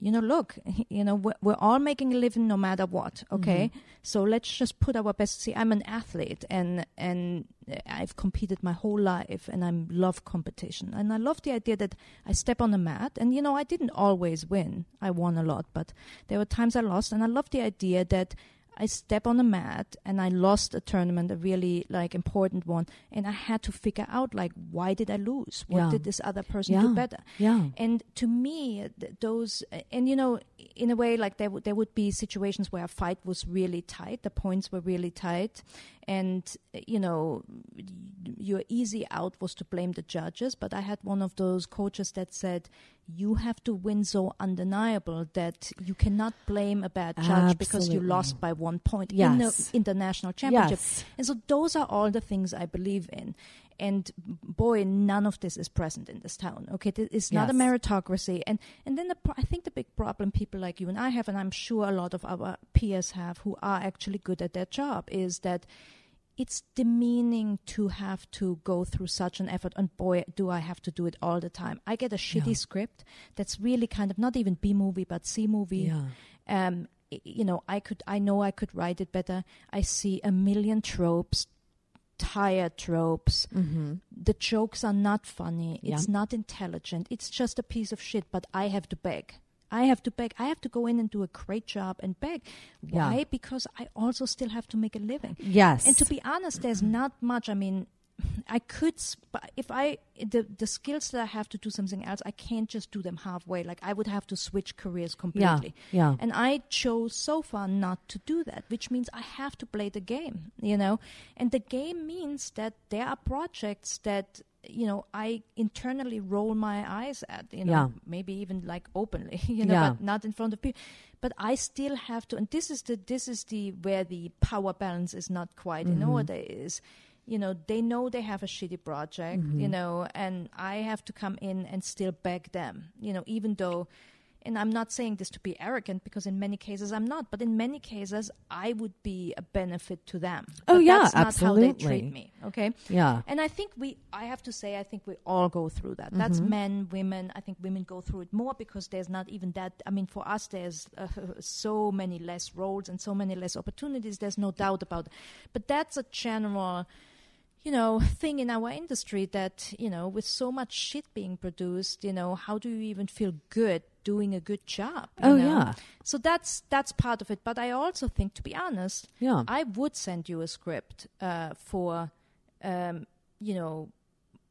Speaker 2: You know, look, [LAUGHS] you know, we're, we're all making a living no matter what. Okay, mm-hmm. so let's just put our best. See, I'm an athlete, and and I've competed my whole life, and I love competition, and I love the idea that I step on the mat, and you know, I didn't always win. I won a lot, but there were times I lost, and I love the idea that. I step on the mat and I lost a tournament, a really like important one, and I had to figure out like why did I lose? What
Speaker 1: Yeah.
Speaker 2: did this other person
Speaker 1: Yeah.
Speaker 2: do better?
Speaker 1: yeah.
Speaker 2: And to me, th- those and you know, in a way, like there would there would be situations where a fight was really tight, the points were really tight, and you know, your easy out was to blame the judges. But I had one of those coaches that said, "You have to win so undeniable that you cannot blame a bad judge because you lost by one point in the international championship."
Speaker 1: Yes.
Speaker 2: And so those are all the things I believe in. And boy, none of this is present in this town. Okay, it's not a meritocracy. And and then the I think the big problem people like you and I have, and I'm sure a lot of our peers have, who are actually good at their job, is that it's demeaning to have to go through such an effort. And boy, do I have to do it all the time. I get a shitty
Speaker 1: Yeah.
Speaker 2: script that's really kind of not even B movie but C movie
Speaker 1: Yeah.
Speaker 2: um, you know, I could, I know I could write it better. I see a million tropes, tired tropes.
Speaker 1: Mm-hmm.
Speaker 2: The jokes are not funny.
Speaker 1: Yeah.
Speaker 2: It's not intelligent. It's just a piece of shit. But I have to beg. I have to beg. I have to go in and do a great job and beg.
Speaker 1: Yeah.
Speaker 2: Why? Because I also still have to make a living.
Speaker 1: Yes.
Speaker 2: And to be honest, there's not much. I mean, [LAUGHS] I could, sp- if I the the skills that I have to do something else, I can't just do them halfway. Like I would have to switch careers completely.
Speaker 1: Yeah, yeah.
Speaker 2: And I chose so far not to do that, which means I have to play the game, you know. And the game means that there are projects that you know I internally roll my eyes at, you know,
Speaker 1: Yeah.
Speaker 2: maybe even like openly, [LAUGHS] you know,
Speaker 1: Yeah.
Speaker 2: but not in front of people. But I still have to, and this is the this is the where the power balance is not quite in
Speaker 1: Mm-hmm.
Speaker 2: order. Is you know they know they have a shitty project,
Speaker 1: Mm-hmm.
Speaker 2: you know, and I have to come in and still beg them, you know, even though. And I'm not saying this to be arrogant because in many cases I'm not, but in many cases I would be a benefit to them.
Speaker 1: Oh,
Speaker 2: But
Speaker 1: yeah,
Speaker 2: that's not how they treat me. Okay.
Speaker 1: Yeah.
Speaker 2: And I think we, I have to say, I think we all go through that. That's
Speaker 1: Mm-hmm.
Speaker 2: men, women. I think women go through it more because there's not even that. I mean, for us, there's uh, [LAUGHS] so many less roles and so many less opportunities. There's no doubt about it. But that's a general, you know, [LAUGHS] thing in our industry that, you know, with so much shit being produced, you know, how do you even feel good doing a good job? you
Speaker 1: Oh,
Speaker 2: know?
Speaker 1: yeah.
Speaker 2: So that's that's part of it. But I also think, to be honest,
Speaker 1: Yeah.
Speaker 2: I would send you a script uh, for, um, you know,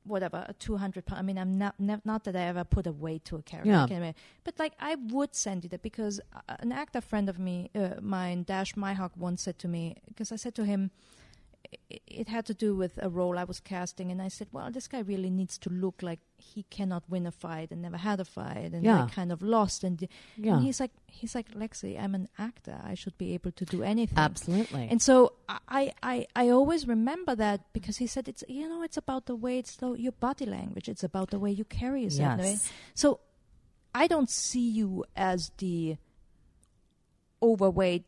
Speaker 2: whatever a two hundred pound. I mean, I'm not, not not that I ever put a weight to a character,
Speaker 1: Yeah.
Speaker 2: but like I would send you that because uh, an actor friend of me, uh, mine, Dash Mihok, once said to me because I said to him. It, had to do with a role I was casting, and I said, "Well, this guy really needs to look like he cannot win a fight and never had a fight, and
Speaker 1: Yeah.
Speaker 2: like kind of lost." And,
Speaker 1: Yeah.
Speaker 2: and he's like, "He's like Lexi, I'm an actor. I should be able to do anything."
Speaker 1: Absolutely.
Speaker 2: And so I, I, I always remember that because he said it's you know it's about the way it's the, your body language. It's about the way you carry yourself.
Speaker 1: Yes.
Speaker 2: So I don't see you as the overweight,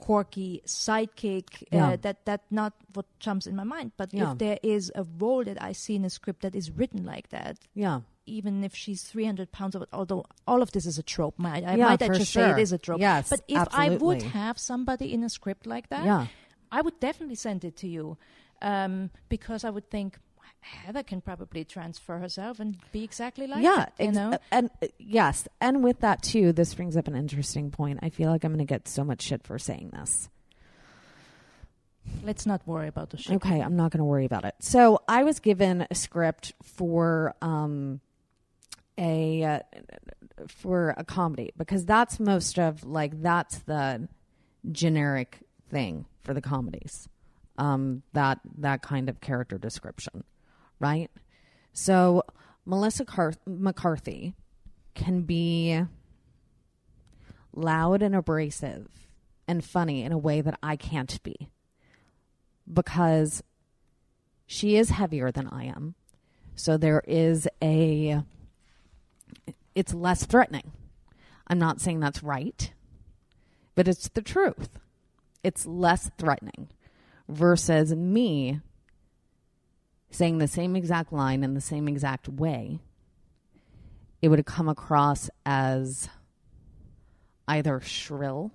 Speaker 2: quirky sidekick.
Speaker 1: Yeah.
Speaker 2: Uh, that that not what jumps in my mind. But
Speaker 1: Yeah.
Speaker 2: if there is a role that I see in a script that is written like that,
Speaker 1: yeah.
Speaker 2: even if she's 300 pounds of it, although all of this is a trope, might, I
Speaker 1: Yeah,
Speaker 2: might I just say it is a trope.
Speaker 1: Yes,
Speaker 2: but if I would have somebody in a script like that,
Speaker 1: Yeah.
Speaker 2: I would definitely send it to you. um, because I would think Heather can probably transfer herself and be exactly like
Speaker 1: yeah,
Speaker 2: that, you
Speaker 1: ex-
Speaker 2: know.
Speaker 1: and uh, yes, and with that too, this brings up an interesting point. I feel like I'm going to get so much shit for saying this.
Speaker 2: Let's not worry about the shit.
Speaker 1: Okay, I'm not going to worry about it. So I was given a script for um, a uh, for a comedy because that's most of like that's the generic thing for the comedies. Um, that that kind of character description, right? So Melissa Car- McCarthy can be loud and abrasive and funny in a way that I can't be because she is heavier than I am. So there is a it's less threatening. I'm not saying that's right, but it's the truth. It's less threatening versus me saying the same exact line in the same exact way. It would come across as either shrill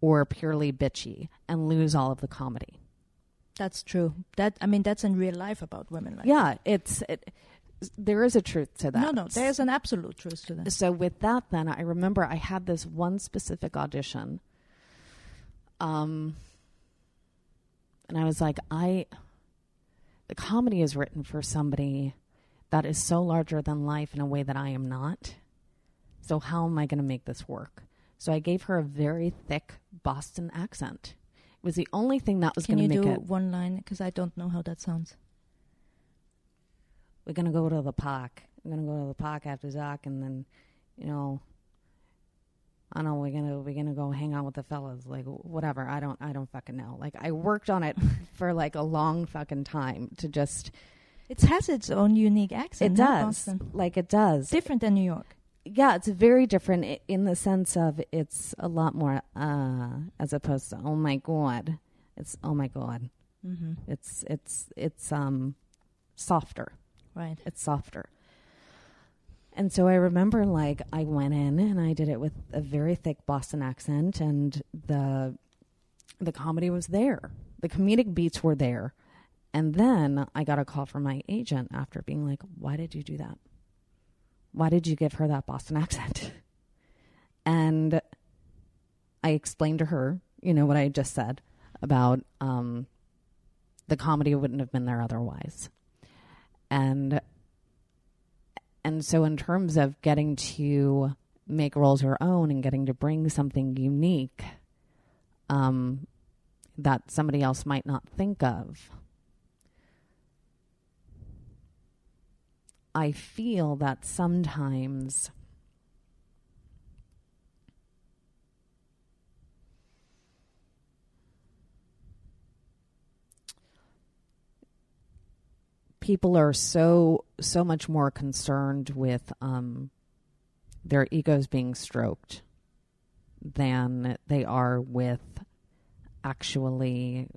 Speaker 1: or purely bitchy and lose all of the comedy.
Speaker 2: That's true. That I mean, that's in real life about women. Like
Speaker 1: Yeah, it's it, there is a truth to that.
Speaker 2: No, no, there's an absolute truth to that.
Speaker 1: so with that then I remember I had this one specific audition um and I was like I the comedy is written for somebody that is so larger than life in a way that I am not. So how am I going to make this work? So I gave her a very thick Boston accent. It was the only thing that was going to
Speaker 2: do
Speaker 1: make it.
Speaker 2: one line? Because I don't know how that sounds.
Speaker 1: We're going to go to the park. We're going to go to the park after dark and then, you know, I don't know, we're going to we're to go hang out with the fellas like whatever. I don't I don't fucking know. Like I worked on it [LAUGHS] for like a long fucking time to just
Speaker 2: It has its own unique accent.
Speaker 1: it does.
Speaker 2: Boston.
Speaker 1: Like it does.
Speaker 2: Different than New York.
Speaker 1: yeah, it's very different in the sense of it's a lot more uh as opposed to oh my god. It's oh my god.
Speaker 2: Mm-hmm.
Speaker 1: It's it's it's um softer.
Speaker 2: Right.
Speaker 1: It's softer. And so I remember like I went in and I did it with a very thick Boston accent and the the comedy was there. The comedic beats were there. And then I got a call from my agent after being like, "Why did you do that? Why did you give her that Boston [LAUGHS] accent?" And I explained to her, you know, what I just said about um, the comedy wouldn't have been there otherwise. And and so in terms of getting to make roles your own and getting to bring something unique um, that somebody else might not think of, I feel that sometimes people are so so much more concerned with um, their egos being stroked than they are with actually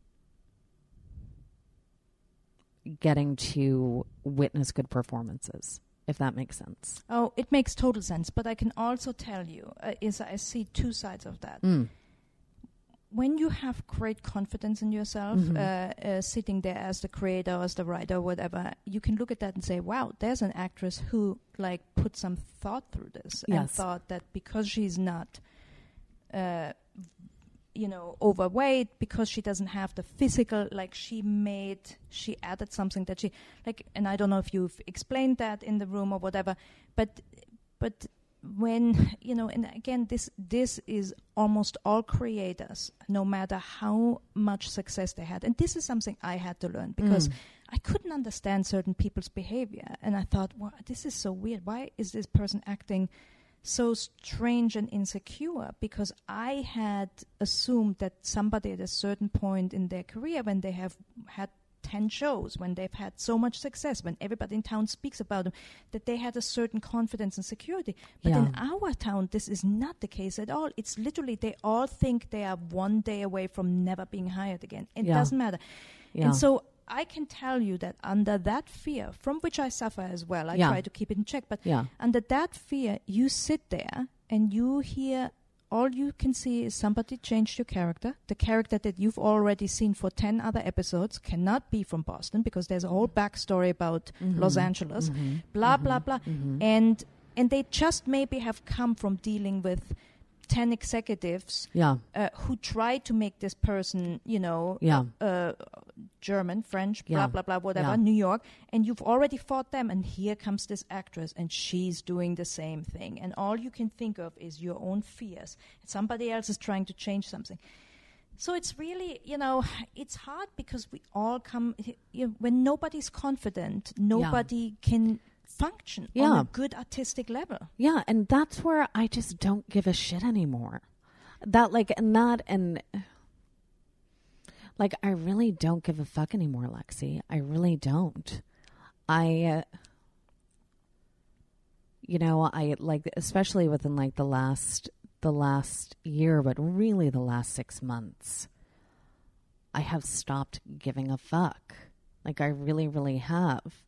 Speaker 1: getting to witness good performances if that makes sense
Speaker 2: Oh, it makes total sense. But I can also tell you, uh, is I see two sides of that.
Speaker 1: mm.
Speaker 2: When you have great confidence in yourself,
Speaker 1: Mhm.
Speaker 2: uh, uh, sitting there as the creator, as the writer, whatever, you can look at that and say, "Wow, there's an actress who like put some thought through this and thought that because she's not." Uh, you know overweight because she doesn't have the physical like she made she added something that she like and i don't know if you've explained that in the room or whatever but but when [LAUGHS] you know and again this this is almost all creators no matter how much success they had. And this is something i had to learn because
Speaker 1: Mm.
Speaker 2: i couldn't understand certain people's behavior. And i thought well this is so weird. Why is this person acting so strange and insecure? Because I had assumed that somebody at a certain point in their career, when they have had 10 shows, when they've had so much success, when everybody in town speaks about them, that they had a certain confidence and security. But in our town, this is not the case at all. It's literally they all think they are one day away from never being hired again. It
Speaker 1: Yeah.
Speaker 2: doesn't matter.
Speaker 1: yeah
Speaker 2: And so I can tell you that under that fear, from which I suffer as well, I
Speaker 1: Yeah.
Speaker 2: try to keep it in check, but
Speaker 1: yeah
Speaker 2: under that fear, you sit there and you hear all you can see is somebody changed your character. The character that you've already seen for 10 other episodes cannot be from Boston because there's a whole backstory about Los Angeles. Blah, blah, blah. And, and they just maybe have come from dealing with 10 executives
Speaker 1: Yeah.
Speaker 2: uh, who try to make this person, you know,
Speaker 1: Yeah.
Speaker 2: uh, German, French, blah
Speaker 1: Yeah.
Speaker 2: blah blah, whatever,
Speaker 1: Yeah.
Speaker 2: New York, and you've already fought them, and here comes this actress, and she's doing the same thing, and all you can think of is your own fears. Somebody else is trying to change something. So it's really, you know, it's hard because we all come you know, when nobody's confident, nobody can function on
Speaker 1: Yeah.
Speaker 2: a good artistic level.
Speaker 1: Yeah, and that's where I just don't give a shit anymore. That like and that and like I really don't give a fuck anymore, Lexi. I really don't. I uh, you know, I like especially within like the last the last year, but really the last 6 months. I have stopped giving a fuck. Like I really really have.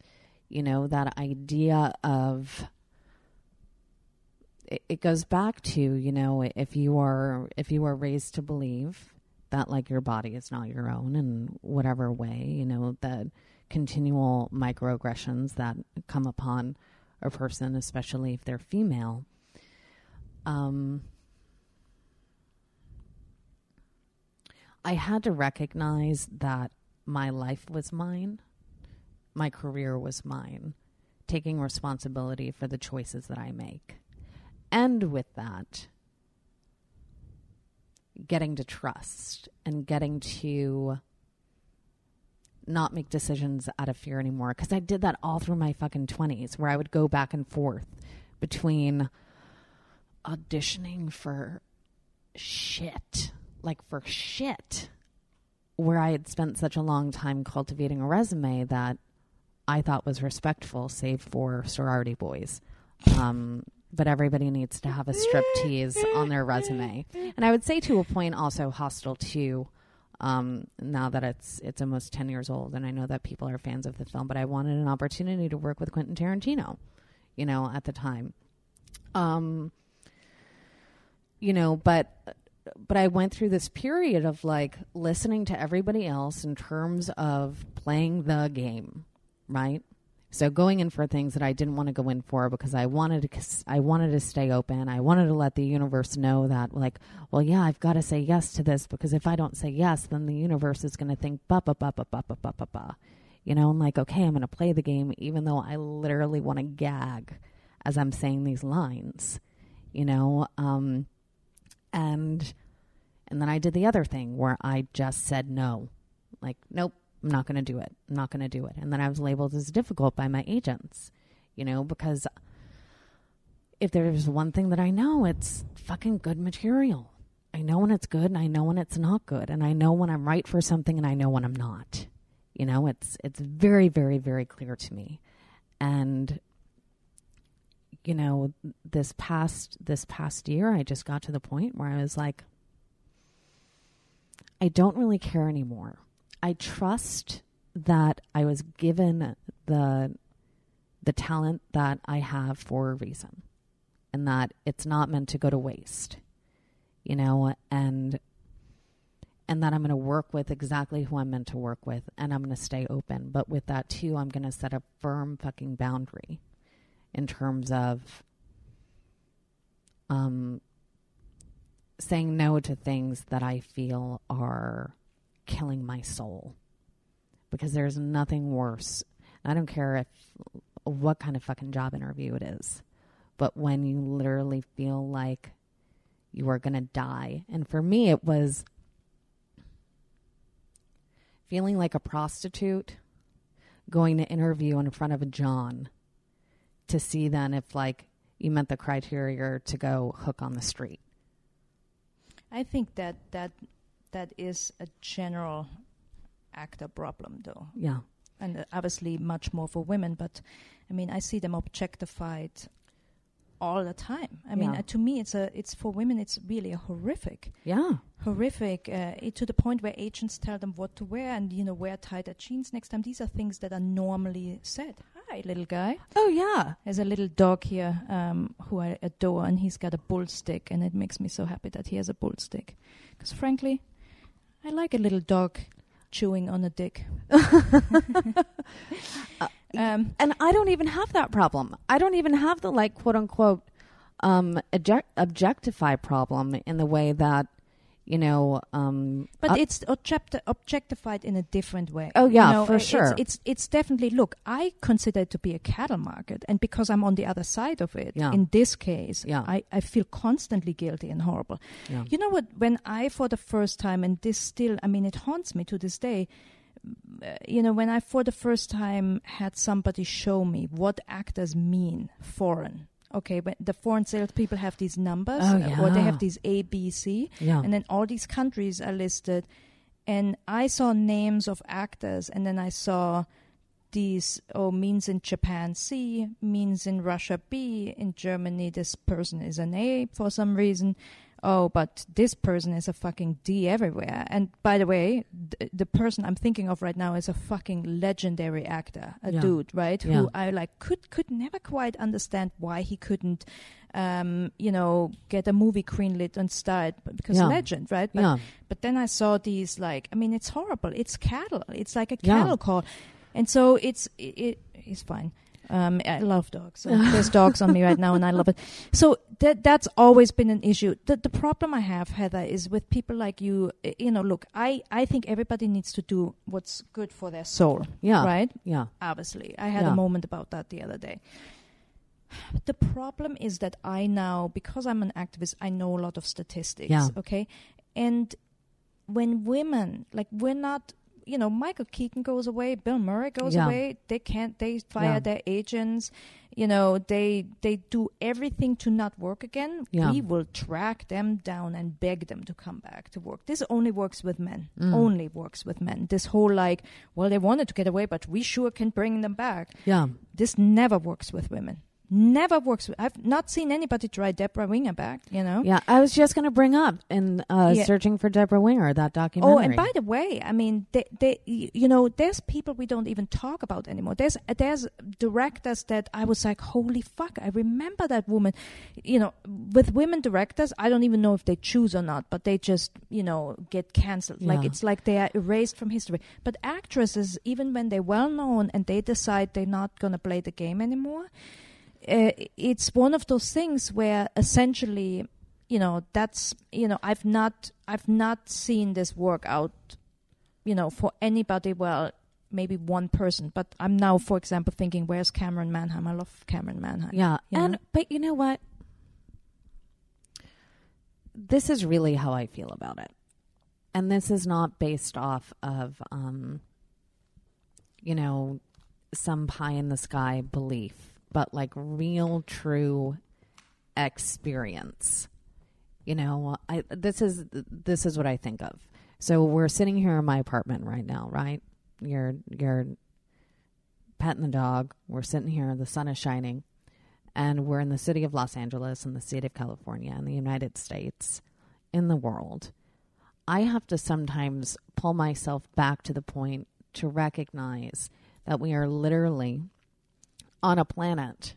Speaker 1: You know, that idea of it goes back to you know if you are if you are raised to believe that like your body is not your own in whatever way you know that continual microaggressions that come upon a person especially if they're female um i had to recognize that my life was mine my career was mine taking responsibility for the choices that i make. And with that, getting to trust and getting to not make decisions out of fear anymore. Because I did that all through my fucking 20s, where I would go back and forth between auditioning for shit, like for shit, where I had spent such a long time cultivating a resume that I thought was respectful, save for sorority boys. Um, but everybody needs to have a striptease on their resume. And I would say to a point also Hostel II um, now that it's it's almost ten years old, and I know that people are fans of the film, but I wanted an opportunity to work with Quentin Tarantino, you know, at the time. Um, you know, but but I went through this period of like listening to everybody else in terms of playing the game, right? So going in for things that I didn't want to go in for because I wanted to I wanted to stay open. I wanted to let the universe know that like, well, yeah, I've got to say yes to this because if I don't say yes, then the universe is going to think ba ba ba ba ba ba ba ba ba. You know, I'm like, okay, I'm going to play the game even though I literally want to gag as I'm saying these lines. You know, um and and then I did the other thing where I just said no. Like, nope, I'm not going to do it. I'm not going to do it. And then I was labeled as difficult by my agents, you know, because if there's one thing that I know, it's fucking good material. I know when it's good and I know when it's not good. And I know when I'm right for something and I know when I'm not. You know, it's it's very, very, very clear to me. And you know, this past this past year I just got to the point where I was like I don't really care anymore. I trust that I was given the the talent that I have for a reason and that it's not meant to go to waste. You know, and and that I'm going to work with exactly who I'm meant to work with and I'm going to stay open. But with that too, I'm going to set a firm fucking boundary in terms of um saying no to things that I feel are killing my soul because there's nothing worse. I don't care if what kind of fucking job interview it is, but when you literally feel like you are going to die. And for me, it was feeling like a prostitute going to interview in front of a John to see then if like you met the criteria to go hook on the street.
Speaker 2: I think that that that is a general actor problem, though,
Speaker 1: Yeah.
Speaker 2: and uh, obviously much more for women. But I mean, I see them objectified all the time. I mean, uh, to me, it's a it's for women. It's really a horrific,
Speaker 1: Yeah.
Speaker 2: horrific uh, it, to the point where agents tell them what to wear and you know wear tighter jeans next time. These are things that are normally said. Hi, little guy.
Speaker 1: Oh yeah.
Speaker 2: There's a little dog here um, who I adore, and he's got a bull stick, and it makes me so happy that he has a bull stick. Because frankly, I like a little dog chewing on a dick. [LAUGHS] um,
Speaker 1: And I don't even have that problem. I don't even have the like quote unquote um object- objectify problem in the way that you know um
Speaker 2: but it's object- objectified in a different way.
Speaker 1: Oh, yeah,
Speaker 2: You know,
Speaker 1: for
Speaker 2: it's,
Speaker 1: sure.
Speaker 2: It's it's definitely look. I consider it to be a cattle market, and because I'm on the other side of it,
Speaker 1: Yeah.
Speaker 2: in this case,
Speaker 1: Yeah.
Speaker 2: I I feel constantly guilty and horrible.
Speaker 1: yeah.
Speaker 2: You know what? When I, for the first time, and this still, I mean, it haunts me to this day. You know, when I, for the first time, had somebody show me what actors mean foreign. Okay, but the foreign salespeople have these numbers,
Speaker 1: Oh,
Speaker 2: uh, or they have these A, B, C,
Speaker 1: yeah.
Speaker 2: and then all these countries are listed. And I saw names of actors, and then I saw these oh means in Japan C, means in Russia B, in Germany this person is an A for some reason. Oh, but this person is a fucking D everywhere. And by the way, th- the person I'm thinking of right now is a fucking legendary actor, a
Speaker 1: Yeah.
Speaker 2: dude, right?
Speaker 1: Yeah.
Speaker 2: Who I like could could never quite understand why he couldn't, um, you know, get a movie greenlit and star it because
Speaker 1: Yeah.
Speaker 2: legend, right? But
Speaker 1: yeah.
Speaker 2: but then I saw these like I mean it's horrible. It's cattle. It's like a cattle call, and so it's it, it it's fine. Um, I love dogs. So [LAUGHS] there's dogs on me right now, and I love it. So that that's always been an issue. The the problem I have, Heather, is with people like you. eh, You know, look, I I think everybody needs to do what's good for their soul.
Speaker 1: Yeah.
Speaker 2: Right.
Speaker 1: Yeah.
Speaker 2: Obviously, I had
Speaker 1: Yeah.
Speaker 2: a moment about that the other day. But the problem is that I now, because I'm an activist, I know a lot of statistics.
Speaker 1: Yeah.
Speaker 2: Okay. And when women, like, we're not, you know, Michael Keaton goes away, Bill Murray goes
Speaker 1: Yeah.
Speaker 2: away, they can't, they fire
Speaker 1: Yeah.
Speaker 2: their agents, you know, they, they do everything to not work again.
Speaker 1: Yeah.
Speaker 2: We will track them down and beg them to come back to work. This only works with men.
Speaker 1: Mm.
Speaker 2: Only works with men. This whole, like, well, they wanted to get away, but we sure can bring them back
Speaker 1: Yeah.
Speaker 2: this never works with women. Never works. With, I've not seen anybody try Debra Winger back. You know.
Speaker 1: Yeah. I was just going to bring up in uh,
Speaker 2: Yeah.
Speaker 1: searching for Debra Winger that documentary.
Speaker 2: Oh, and by the way, I mean, they, they, you know, there's people we don't even talk about anymore. There's, there's directors that I was like, holy fuck, I remember that woman. You know, with women directors, I don't even know if they choose or not, but they just, you know, get cancelled. Like it's like they are erased from history. But actresses, even when they're well known and they decide they're not gonna play the game anymore, uh, it's one of those things where essentially you know that's you know i've not i've not seen this work out you know for anybody well maybe one person but i'm now for example thinking where's camryn manheim i love camryn manheim
Speaker 1: Yeah. and
Speaker 2: know?
Speaker 1: but you know what? This is really how I feel about it. And this is not based off of um you know some pie in the sky belief, but like real true experience. You know, I this is this is what I think of. So we're sitting here in my apartment right now, right? You're you're petting the dog. We're sitting here, the sun is shining and we're in the city of Los Angeles in the state of California in the United States in the world, I have to sometimes pull myself back to the point to recognize that we are literally on a planet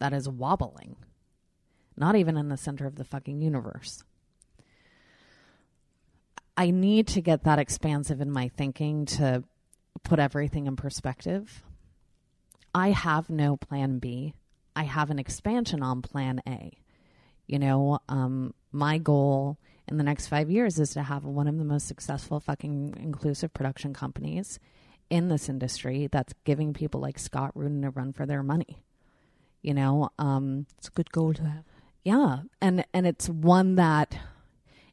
Speaker 1: that is wobbling, not even in the center of the fucking universe. I need to get that expansive in my thinking to put everything in perspective. I have no plan B. I have an expansion on plan A. You know, um, my goal in the next five years is to have one of the most successful fucking inclusive production companies in this industry that's giving people like Scott Rudin a run for their money. You know, um,
Speaker 2: it's a good goal to have
Speaker 1: yeah, and and it's one that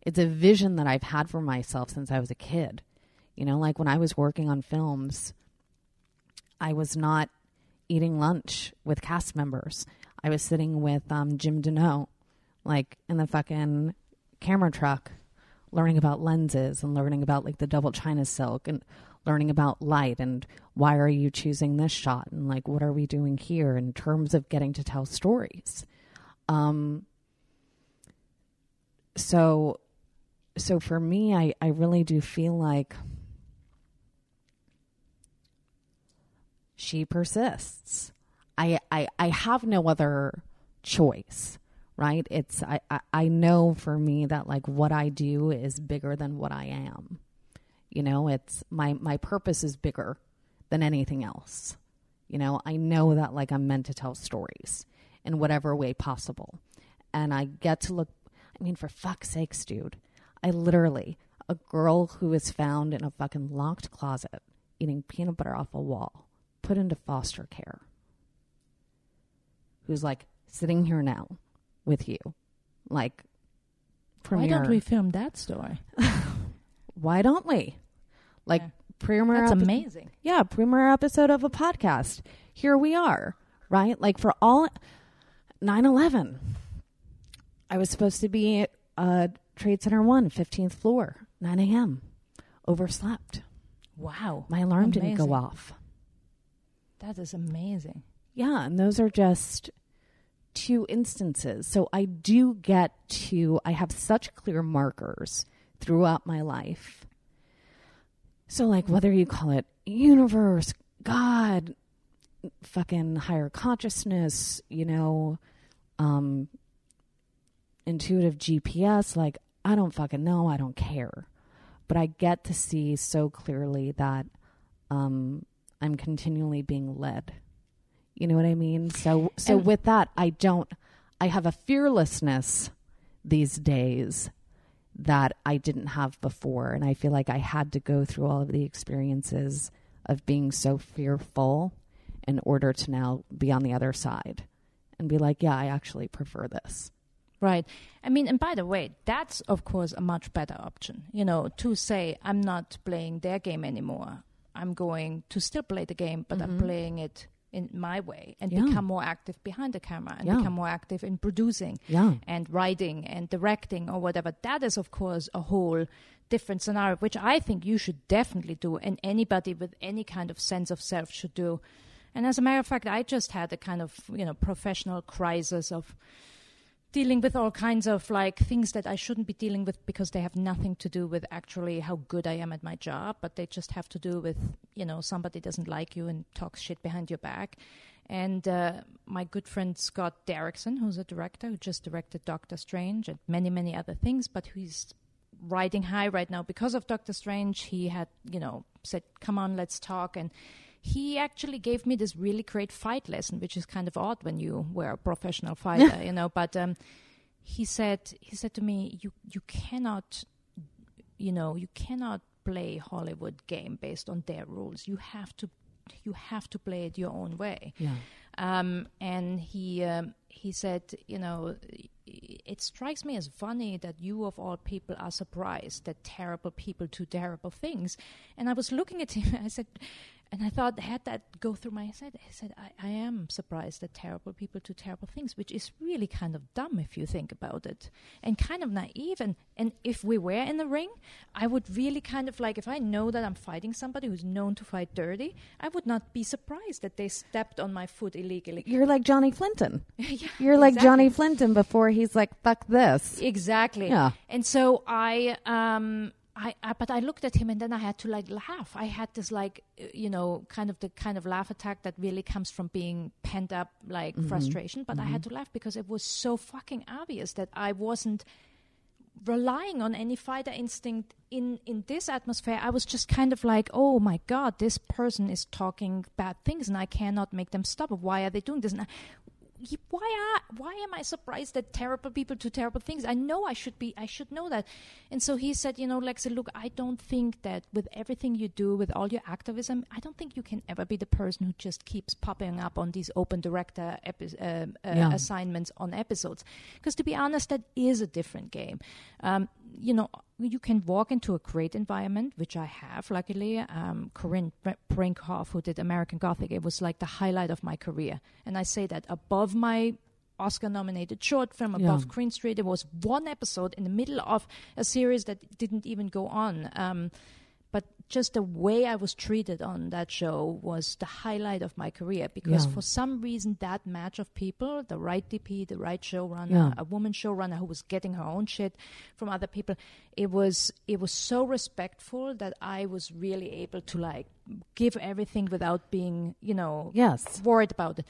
Speaker 1: it's a vision that I've had for myself since I was a kid. You know, like when I was working on films, I was not eating lunch with cast members. I was sitting with um, Jim Deneau, like in the fucking camera truck, learning about lenses and learning about like the double China silk and learning about light and why are you choosing this shot and like what are we doing here in terms of getting to tell stories. Um, so, so for me, I, I really do feel like she persists. I, I, I have no other choice, right? It's, I, I, I know for me that like what I do is bigger than what I am. You know, it's my, my purpose is bigger than anything else. You know, I know that like I'm meant to tell stories in whatever way possible. And I get to look, I mean, for fuck's sakes, dude, I literally, a girl who is found in a fucking locked closet eating peanut butter off a wall, put into foster care, who's like sitting here now with you, like,
Speaker 2: Why don't we film that story? [LAUGHS]
Speaker 1: Why don't we? Like,
Speaker 2: Yeah.
Speaker 1: premiere.
Speaker 2: That's
Speaker 1: epi-
Speaker 2: amazing.
Speaker 1: yeah, premiere episode of a podcast. Here we are, right? Like for all 9/11. I was supposed to be at uh, Trade Center 1, 15th floor, 9 a.m. Overslept.
Speaker 2: Wow.
Speaker 1: My alarm didn't go off.
Speaker 2: That is amazing.
Speaker 1: Yeah, and those are just two instances. So I do get to, I have such clear markers throughout my life. So, like, whether you call it universe, God, fucking higher consciousness, you know, um, intuitive GPS, like, I don't fucking know. I don't care. But I get to see so clearly that um, I'm continually being led. You know what I mean? So so
Speaker 2: And-
Speaker 1: with that, I don't I have a fearlessness these days that I didn't have before and I feel like I had to go through all of the experiences of being so fearful in order to now be on the other side and be like, yeah, I actually prefer this.
Speaker 2: Right. I mean, and by the way, that's of course a much better option. You know, to say I'm not playing their game anymore. I'm going to still play the game, but I'm mm-hmm. playing it in my way and
Speaker 1: Yeah.
Speaker 2: become more active behind the camera and
Speaker 1: Yeah.
Speaker 2: become more active in producing
Speaker 1: Yeah.
Speaker 2: and writing and directing or whatever. That is, of course, a whole different scenario, which I think you should definitely do, and anybody with any kind of sense of self should do. And as a matter of fact, I just had a kind of you know professional crisis of dealing with all kinds of like things that I shouldn't be dealing with because they have nothing to do with actually how good I am at my job, but they just have to do with you know somebody doesn't like you and talks shit behind your back. And uh, my good friend Scott Derrickson, who's a director who just directed Doctor Strange and many many other things, but who's riding high right now because of Doctor Strange. He had you know said, "Come on, let's talk," and he actually gave me this really great fight lesson, which is kind of odd when you were a professional fighter, [LAUGHS] you know. But um, he said he said to me, "You you cannot, you know, you cannot play Hollywood game based on their rules. You have to." You have to play it your own way,
Speaker 1: Yeah.
Speaker 2: um, and he um, he said, you know, it strikes me as funny that you of all people are surprised that terrible people do terrible things. And I was looking at him, [LAUGHS] I said, and I thought, I had that go through my head, I said, I, I am surprised that terrible people do terrible things, which is really kind of dumb if you think about it, and kind of naive. And, and if we were in the ring, I would really kind of like, if I know that I'm fighting somebody who's known to fight dirty, I would not be surprised that they stepped on my foot illegally.
Speaker 1: You're like Johnny Flynton. [LAUGHS]
Speaker 2: Yeah,
Speaker 1: You're like
Speaker 2: exactly.
Speaker 1: Johnny Flynton before he's like, fuck this.
Speaker 2: Exactly.
Speaker 1: Yeah.
Speaker 2: And so I, um, I, I, but I looked at him and then I had to like laugh. I had this like, you know, kind of the kind of laugh attack that really comes from being pent up like mm-hmm. frustration. But I had mm-hmm. to laugh because it was so fucking obvious that I wasn't relying on any fighter instinct in in this atmosphere i was just kind of like oh my god this person is talking bad things and i cannot make them stop why are they doing this and I, why are why am I surprised that terrible people do terrible things? I know I should be I should know that. And so he said, you know, Lexi, look, I don't think that with everything you do, with all your activism, I don't think you can ever be the person who just keeps popping up on these open director epi- uh, uh,
Speaker 1: Yeah.
Speaker 2: assignments on episodes. Because to be honest, that is a different game. Um, you know, you can walk into a great environment, which I have, luckily. Um, Corinne Br- Brinkerhoff, who did American Gothic, it was like the highlight of my career. And I say that above my Oscar nominated short film, above
Speaker 1: Yeah.
Speaker 2: Green Street, there was one episode in the middle of a series that didn't even go on. Um, just the way I was treated on that show was the highlight of my career because
Speaker 1: Yeah.
Speaker 2: for some reason that match of people, the right DP, the right showrunner,
Speaker 1: Yeah.
Speaker 2: a woman showrunner who was getting her own shit from other people, it was it was so respectful that I was really able to like give everything without being, you know,
Speaker 1: Yes.
Speaker 2: worried about it.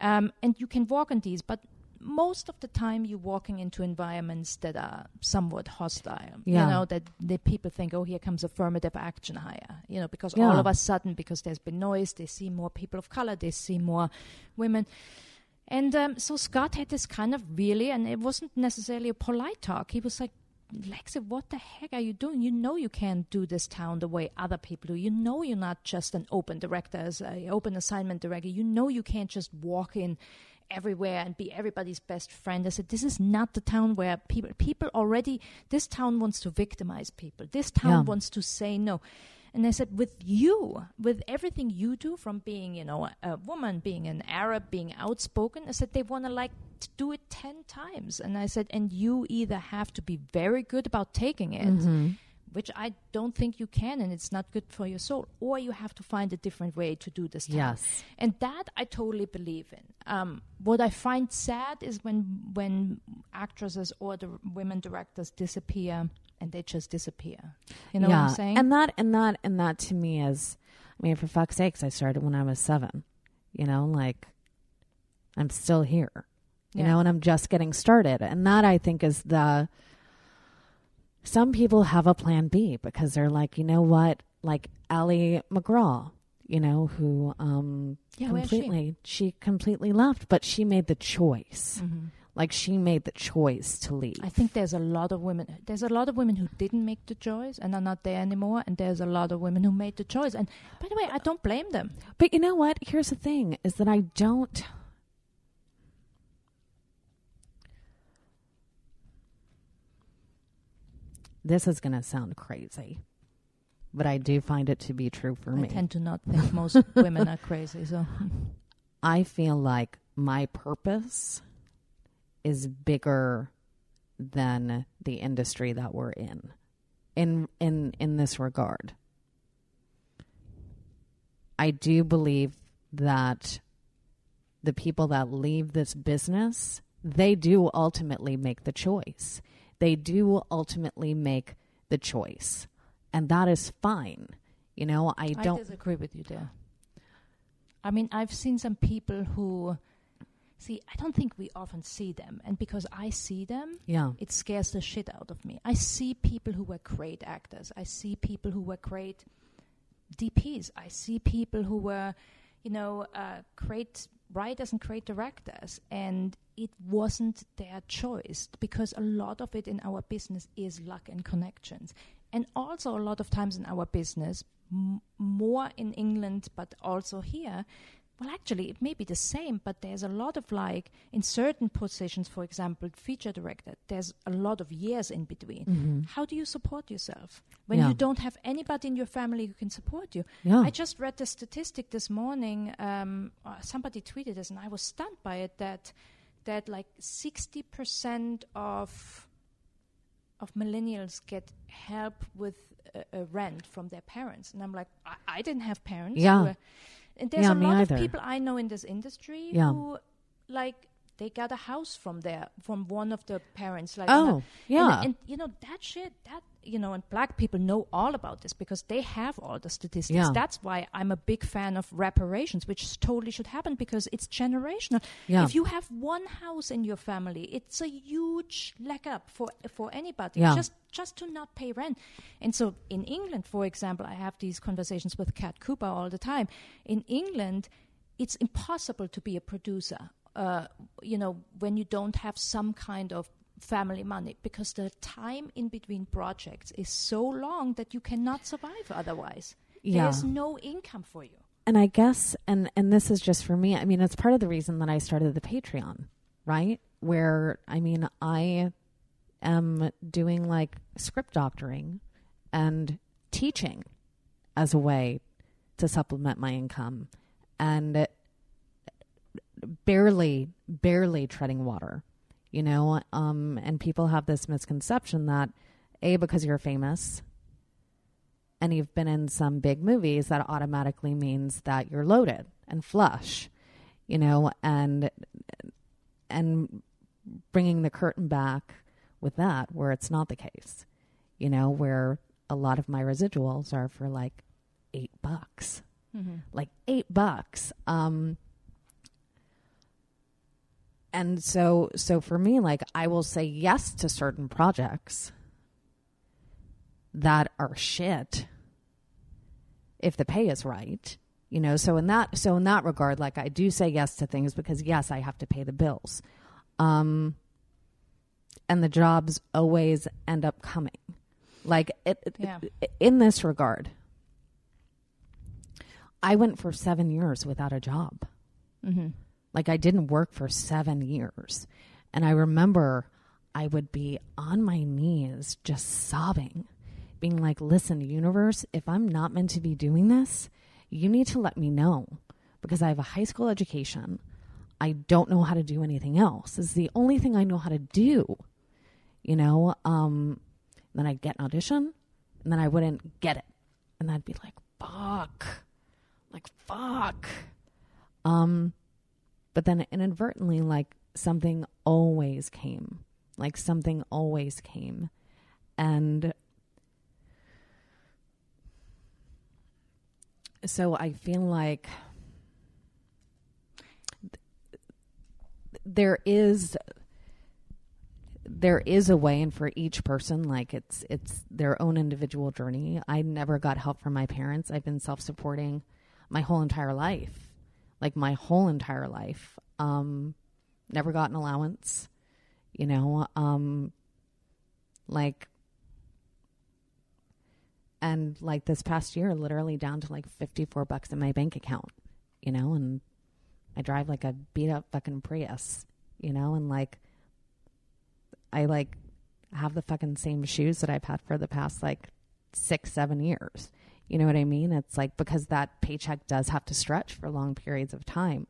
Speaker 2: Um, and you can walk on these, but most of the time you're walking into environments that are somewhat hostile.
Speaker 1: Yeah.
Speaker 2: You know, that the people think, oh, here comes affirmative action hire. You know, because
Speaker 1: Yeah.
Speaker 2: all of a sudden, because there's been noise, they see more people of color, they see more women. And um, so Scott had this kind of really, and it wasn't necessarily a polite talk. He was like, Lexi, what the heck are you doing? You know you can't do this town the way other people do. You know you're not just an open director, as an open assignment director. You know you can't just walk in everywhere and be everybody's best friend. I said, this is not the town where people people already. This town wants to victimize people. This town
Speaker 1: Yeah.
Speaker 2: wants to say no. And I said, with you, with everything you do, from being, you know, a, woman, being an Arab, being outspoken, I said they want to like do it ten times. And I said, and you either have to be very good about taking it,
Speaker 1: Mm-hmm.
Speaker 2: Which I don't think you can, and it's not good for your soul, or you have to find a different way to do this. task.
Speaker 1: Yes.
Speaker 2: and that I totally believe in. Um, what I find sad is when when actresses or the women directors disappear and they just disappear. You know
Speaker 1: yeah.
Speaker 2: what I'm saying?
Speaker 1: And that and that and that to me is I mean, for fuck's sakes, I started when I was seven. You know, like I'm still here. You
Speaker 2: Yeah.
Speaker 1: know, and I'm just getting started. And that I think is the some people have a plan B because they're like, you know what, like Ali MacGraw, you know, who um
Speaker 2: Yeah, is she?
Speaker 1: completely she completely left, but she made the choice.
Speaker 2: Mm-hmm.
Speaker 1: Like she made the choice to leave.
Speaker 2: I think there's a lot of women. There's a lot of women who didn't make the choice and are not there anymore, and there's a lot of women who made the choice. And by the way, I don't blame them.
Speaker 1: But you know what? Here's the thing is that I don't This is going to sound crazy. But I do find it to be true for
Speaker 2: I
Speaker 1: me.
Speaker 2: tend to not think most [LAUGHS] women are crazy. So
Speaker 1: I feel like my purpose is bigger than the industry that we're in. In in in this regard. I do believe that the people that leave this business, they do ultimately make the choice. They do ultimately make the choice. And that is fine. You know, I don't I
Speaker 2: disagree with you there. I mean, I've seen some people who see. I don't think we often see them, and because I see them,
Speaker 1: Yeah.
Speaker 2: it scares the shit out of me. I see people who were great actors. I see people who were great DPs. I see people who were, you know, uh, great writers and create directors, and it wasn't their choice because a lot of it in our business is luck and connections, and also a lot of times in our business, m- more in England, but also here. Well, actually, it may be the same, but there's a lot of like in certain positions, for example, feature director. There's a lot of years in between. How do you support yourself when
Speaker 1: Yeah.
Speaker 2: you don't have anybody in your family who can support you?
Speaker 1: Yeah.
Speaker 2: I just read the statistic this morning. Um, uh, somebody tweeted this, and I was stunned by it. That that like sixty percent of of millennials get help with uh, uh, rent from their parents, and I'm like, I, I didn't have parents. who
Speaker 1: Yeah.
Speaker 2: And there's
Speaker 1: Yeah,
Speaker 2: a lot
Speaker 1: either.
Speaker 2: of people I know in this industry
Speaker 1: Yeah.
Speaker 2: who like they got a house from there from one of the parents like
Speaker 1: Oh,
Speaker 2: and-
Speaker 1: yeah.
Speaker 2: and, you know that shit that you know and black people know all about this because they have all the statistics
Speaker 1: Yeah.
Speaker 2: that's why i'm a big fan of reparations which totally should happen because it's generational
Speaker 1: Yeah.
Speaker 2: if you have one house in your family it's a huge leg up for for anybody
Speaker 1: Yeah.
Speaker 2: just just to not pay rent and so in england for example i have these conversations with kat cooper all the time in england it's impossible to be a producer uh, you know when you don't have some kind of family money because the time in between projects is so long that you cannot survive otherwise
Speaker 1: Yeah.
Speaker 2: there's no income for you
Speaker 1: and I guess and and this is just for me. I mean, it's part of the reason that I started the Patreon, right? Where I mean, I am doing like script doctoring and teaching as a way to supplement my income and barely barely treading water. You know, um and people have this misconception that a because you're famous and you've been in some big movies, that automatically means that you're loaded and flush, you know, and and bringing the curtain back with that where it's not the case, you know, where a lot of my residuals are for like eight bucks, like eight bucks. Um, and so, so for me, like I will say yes to certain projects that are shit if the pay is right you know? So in that so in that regard like i do say yes to things because yes i have to pay the bills. Um and the jobs always end up coming. Like it, it- in this regard i went for 7 years without a job.
Speaker 2: Mm-hmm.
Speaker 1: Like I didn't work for seven years. And I remember I would be on my knees just sobbing, being like, listen, universe, if I'm not meant to be doing this, you need to let me know because I have a high school education. I don't know how to do anything else. It's the only thing I know how to do. You know, um, then I'd get an audition and then I wouldn't get it. And I'd be like, fuck. Like, fuck. Um, but then inadvertently, like something always came, like something always came, and so I feel like th- there is there is a way and for each person like it's it's their own individual journey. I never got help from my parents. I've been self-supporting my whole entire life like my whole entire life. Um never got an allowance you know um like and like this past year literally down to like 54 bucks in my bank account you know and i drive like a beat up fucking prius you know and like i like have the fucking same shoes that i've had for the past like six seven years you know what i mean? It's like because that paycheck does have to stretch for long periods of time.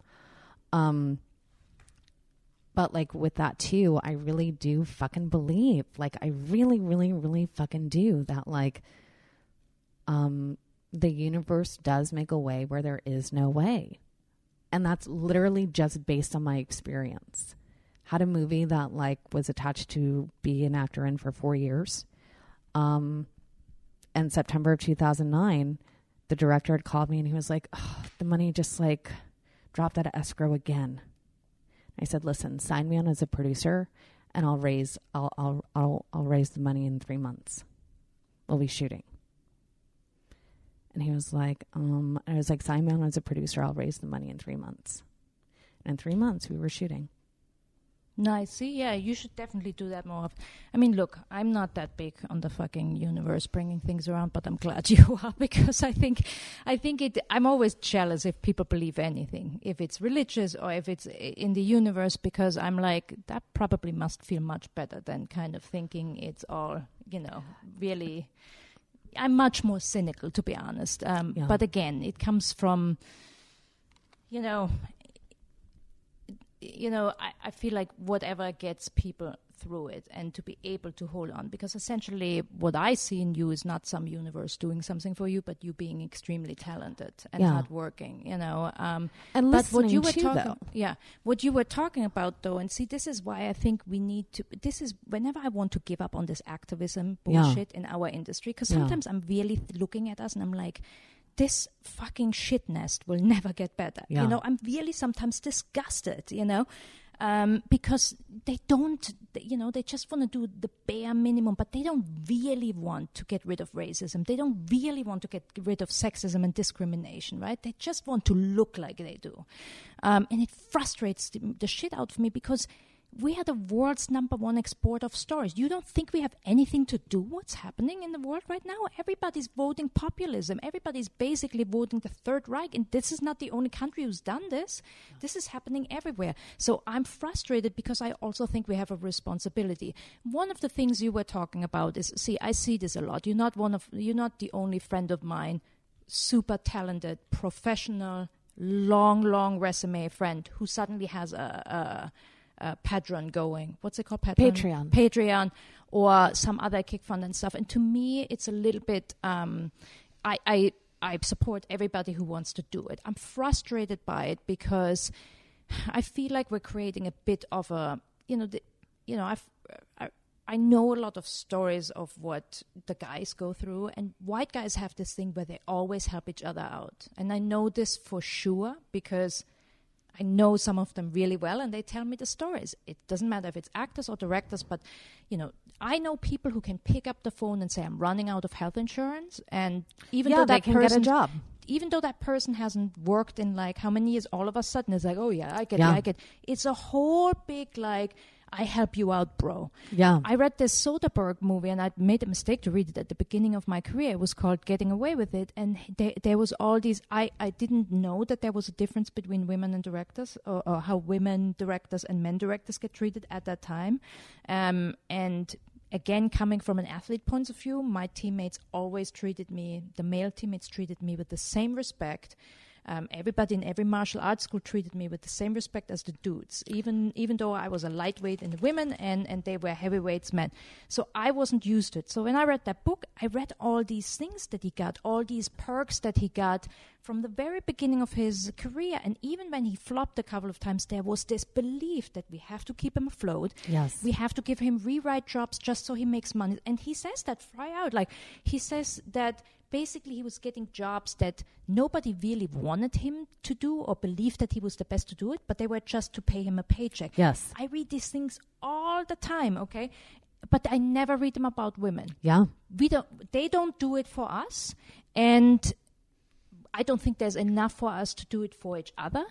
Speaker 1: Um but like with that too i really do fucking believe like i really really really fucking do that like um the universe does make a way where there is no way. And that's literally just based on my experience. Had a movie that like was attached to be an actor in for four years. Um and september of 2009 the director had called me and he was like oh, the money just like dropped out of escrow again I said, "Listen, sign me on as a producer, and I'll raise I'll I'll I'll, I'll raise the money in three months. We'll be shooting." And he was like, "Um," I was like, "Sign me on as a producer. I'll raise the money in three months." And in three months, we were shooting.
Speaker 2: Nice. See, yeah, you should definitely do that more. of- I mean, look, I'm not that big on the fucking universe bringing things around, but I'm glad [LAUGHS] you are because I think, I think it. I'm always jealous if people believe anything, if it's religious or if it's in the universe, because I'm like that probably must feel much better than kind of thinking it's all, you know, really. I'm much more cynical, to be honest. Um,
Speaker 1: Yeah.
Speaker 2: But again, it comes from, you know, you know, I, I feel like whatever gets people through it and to be able to hold on because essentially what I see in you is not some universe doing something for you, but you being extremely talented and
Speaker 1: Yeah.
Speaker 2: hardworking, you know. Um,
Speaker 1: And
Speaker 2: but what you were talking,
Speaker 1: though.
Speaker 2: yeah, what you were talking about though, and see, this is why I think we need to. This is whenever I want to give up on this activism
Speaker 1: Yeah.
Speaker 2: bullshit in our industry, because
Speaker 1: Yeah.
Speaker 2: sometimes I'm really th- looking at us and I'm like, this fucking shit nest will never get better.
Speaker 1: Yeah.
Speaker 2: You know, I'm really sometimes disgusted. You know. Um, because they don't, you know, they just want to do the bare minimum, but they don't really want to get rid of racism. They don't really want to get rid of sexism and discrimination, right? They just want to look like they do. Um, and it frustrates the, the shit out of me because we are the world's number one exporter of stories. You don't think we have anything to do what's happening in the world right now? Everybody's voting populism. Everybody's basically voting the Third Reich. And this is not the only country who's done this. This is happening everywhere. So I'm frustrated because I also think we have a responsibility. One of the things you were talking about is see, I see this a lot. You're not one of you're not the only friend of mine, super talented, professional, long, long resume friend who suddenly has a, a, a Patreon going. What's it called? Patreon.
Speaker 1: Patreon.
Speaker 2: Patreon or some other kick fund and stuff. And to me, it's a little bit. Um, I, I I support everybody who wants to do it. I'm frustrated by it because I feel like we're creating a bit of a you know the, you know I've I, I know a lot of stories of what the guys go through, and white guys have this thing where they always help each other out. And I know this for sure because I know some of them really well, and they tell me the stories. It doesn't matter if it's actors or directors, but you know, I know people who can pick up the phone and say, "I'm running out of health insurance," and even
Speaker 1: yeah,
Speaker 2: though
Speaker 1: they
Speaker 2: that
Speaker 1: can
Speaker 2: person
Speaker 1: get a job.
Speaker 2: even though that person hasn't worked in like how many years, all of a sudden it's like, oh yeah, I get
Speaker 1: Yeah.
Speaker 2: it, I get. It's a whole big like, I help you out, bro.
Speaker 1: Yeah.
Speaker 2: I read this Soderbergh movie, and I made a mistake to read it at the beginning of my career. It was called Getting Away with It, and there, there was all these. I, I didn't know that there was a difference between women and directors, or, or how women directors and men directors get treated at that time. Um, and again, coming from an athlete point of view, my teammates always treated me. The male teammates treated me with the same respect. Um, everybody in every martial arts school treated me with the same respect as the dudes, even even though I was a lightweight in the women and, and they were heavyweights men. So I wasn't used to it. So when I read that book, I read all these things that he got, all these perks that he got from the very beginning of his career. And even when he flopped a couple of times, there was this belief that we have to keep him afloat.
Speaker 1: Yes.
Speaker 2: We have to give him rewrite jobs just so he makes money. And he says that fry out. Like he says that basically he was getting jobs that nobody really wanted him to do or believed that he was the best to do it, but they were just to pay him a paycheck.
Speaker 1: Yes.
Speaker 2: I read these things all the time, okay? But I never read them about women.
Speaker 1: Yeah.
Speaker 2: We don't they don't do it for us and I don't think there's enough for us to do it for each other.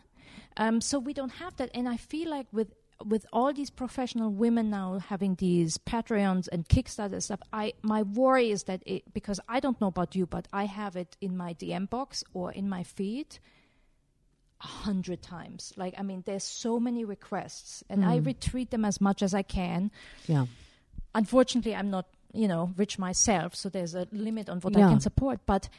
Speaker 2: Um, so we don't have that. And I feel like with with all these professional women now having these Patreons and Kickstarter stuff, I my worry is that it because I don't know about you, but I have it in my DM box or in my feed a hundred times. Like I mean, there's so many requests, and I mm. retreat them as much as I can.
Speaker 1: Yeah.
Speaker 2: Unfortunately, I'm not you know rich myself, so there's a limit on what
Speaker 1: Yeah.
Speaker 2: I can support. But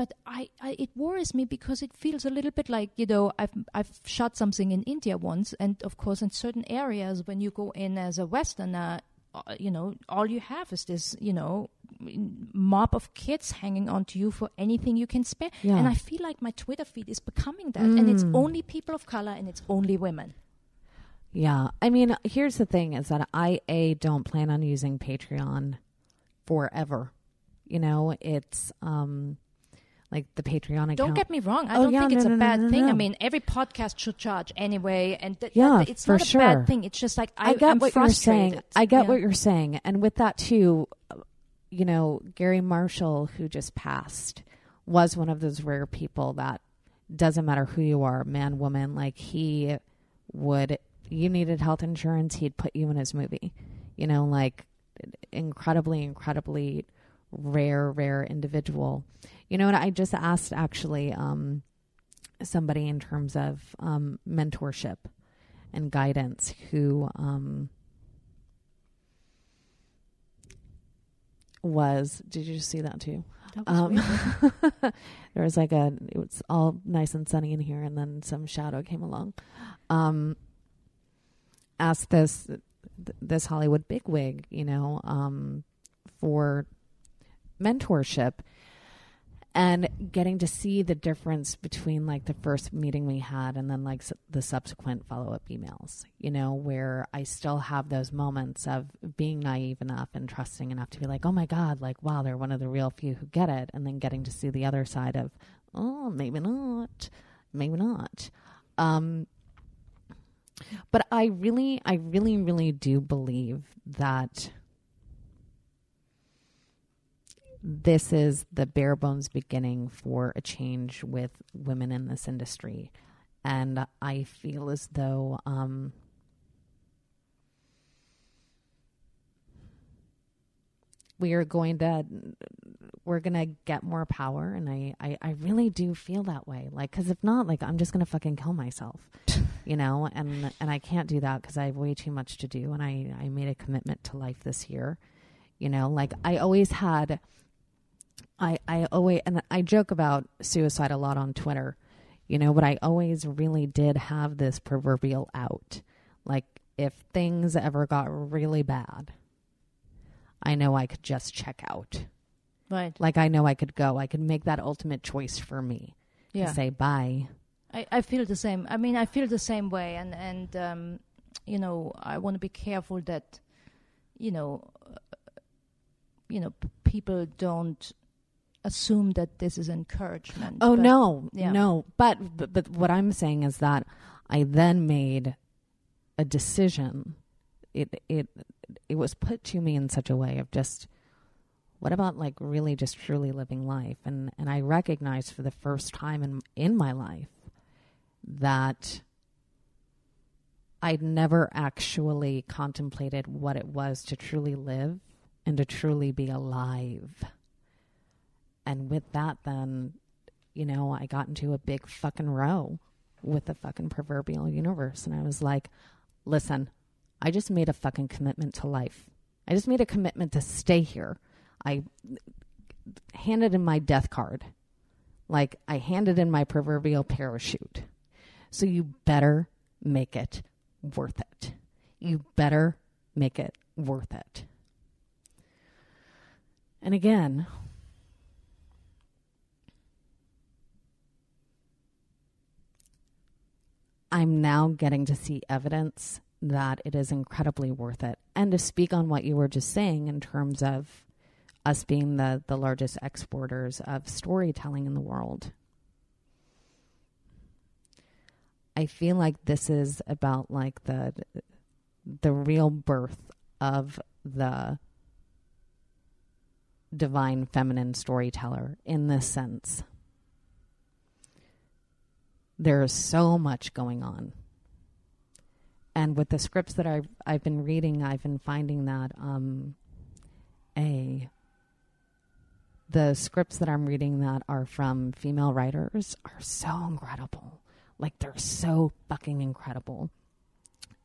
Speaker 2: but I, I it worries me because it feels a little bit like you know I've I've shot something in India once, and of course in certain areas when you go in as a Westerner, uh, you know all you have is this you know mob of kids hanging on to you for anything you can spare,
Speaker 1: Yeah.
Speaker 2: and I feel like my Twitter feed is becoming that, and it's
Speaker 1: Mm.
Speaker 2: only people of color and it's only women.
Speaker 1: Yeah. I mean, here's the thing is that I a don't plan on using Patreon forever. You know, it's um like the Patreon account.
Speaker 2: Don't get me wrong. I
Speaker 1: Oh,
Speaker 2: don't
Speaker 1: yeah,
Speaker 2: think it's
Speaker 1: no,
Speaker 2: a
Speaker 1: no, no,
Speaker 2: bad
Speaker 1: no,
Speaker 2: thing. I mean, every podcast should charge anyway, and th-
Speaker 1: Yeah,
Speaker 2: that- it's not a
Speaker 1: sure.
Speaker 2: bad thing. It's just like I,
Speaker 1: I get
Speaker 2: am
Speaker 1: what you're saying. I get
Speaker 2: Yeah.
Speaker 1: what you're saying. And with that too, you know, Garry Marshall who just passed was one of those rare people that doesn't matter who you are, man, woman, like he would you needed health insurance, he'd put you in his movie. You know, like incredibly, incredibly rare, rare individual. You know what? I just asked actually um, somebody in terms of um, mentorship and guidance who um, was. Did you see that too?
Speaker 2: That was
Speaker 1: Um, [LAUGHS] there was like a. It was all nice and sunny in here, and then some shadow came along. Um, asked this this Hollywood bigwig, you know, um, for mentorship and getting to see the difference between like the first meeting we had and then like the subsequent follow-up emails you know where i still have those moments of being naive enough and trusting enough to be like oh my god like wow they're one of the real few who get it and then getting to see the other side of oh maybe not maybe not. Um but i really i really really do believe that this is the bare bones beginning for a change with women in this industry. And I feel as though um, we are going to we're gonna get more power. And I, I i really do feel that way. Like because if not like i'm just gonna fucking kill myself [LAUGHS] you know? And and i can't do that because i have way too much to do. And i i made a commitment to life this year you know? Like i always had i i always and i joke about suicide a lot on twitter you know but i always really did have this proverbial out like if things ever got really bad I know I could just check out.
Speaker 2: Right.
Speaker 1: Like I know I could go. I could make that ultimate choice for me.
Speaker 2: Yeah.
Speaker 1: To say bye.
Speaker 2: I, I feel the same. I mean, I feel the same way, and and um, you know, I want to be careful that, you know, uh, you know, p- people don't assume that this is encouragement.
Speaker 1: Oh
Speaker 2: but-
Speaker 1: no,
Speaker 2: yeah.
Speaker 1: no. But, but but what I'm saying is that I then made a decision. It it it was put to me in such a way of just what about like really just truly living life and and I recognized for the first time in in my life that I'd never actually contemplated what it was to truly live and to truly be alive. And with that, then, you know, I got into a big fucking row with the fucking proverbial universe. And I was like, listen, I just made a fucking commitment to life. I just made a commitment to stay here. I handed in my death card. Like, I handed in my proverbial parachute. So you better make it worth it. You better make it worth it. And again, I'm now getting to see evidence that it is incredibly worth it. And to speak on what you were just saying in terms of us being the, the largest exporters of storytelling in the world. I feel like this is about like the the real birth of the divine feminine storyteller in this sense. There is so much going on. And with the scripts that I've, I've been reading, I've been finding that um, a the scripts that I'm reading that are from female writers are so incredible. Like they're so fucking incredible.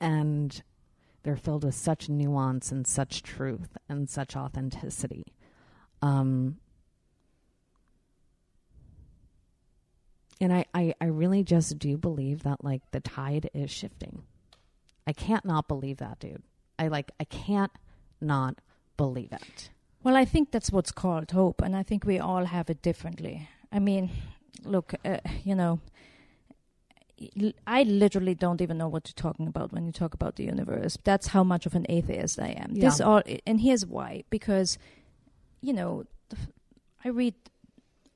Speaker 1: And they're filled with such nuance and such truth and such authenticity. Um, and I, I, I really just do believe that like the tide is shifting. I can't not believe that, dude. I like I can't not believe it.
Speaker 2: Well, I think that's what's called hope, and I think we all have it differently. I mean, look, uh, you know, I literally don't even know what you're talking about when you talk about the universe. That's how much of an atheist I am.
Speaker 1: Yeah.
Speaker 2: This all, and here's why: because, you know, I read.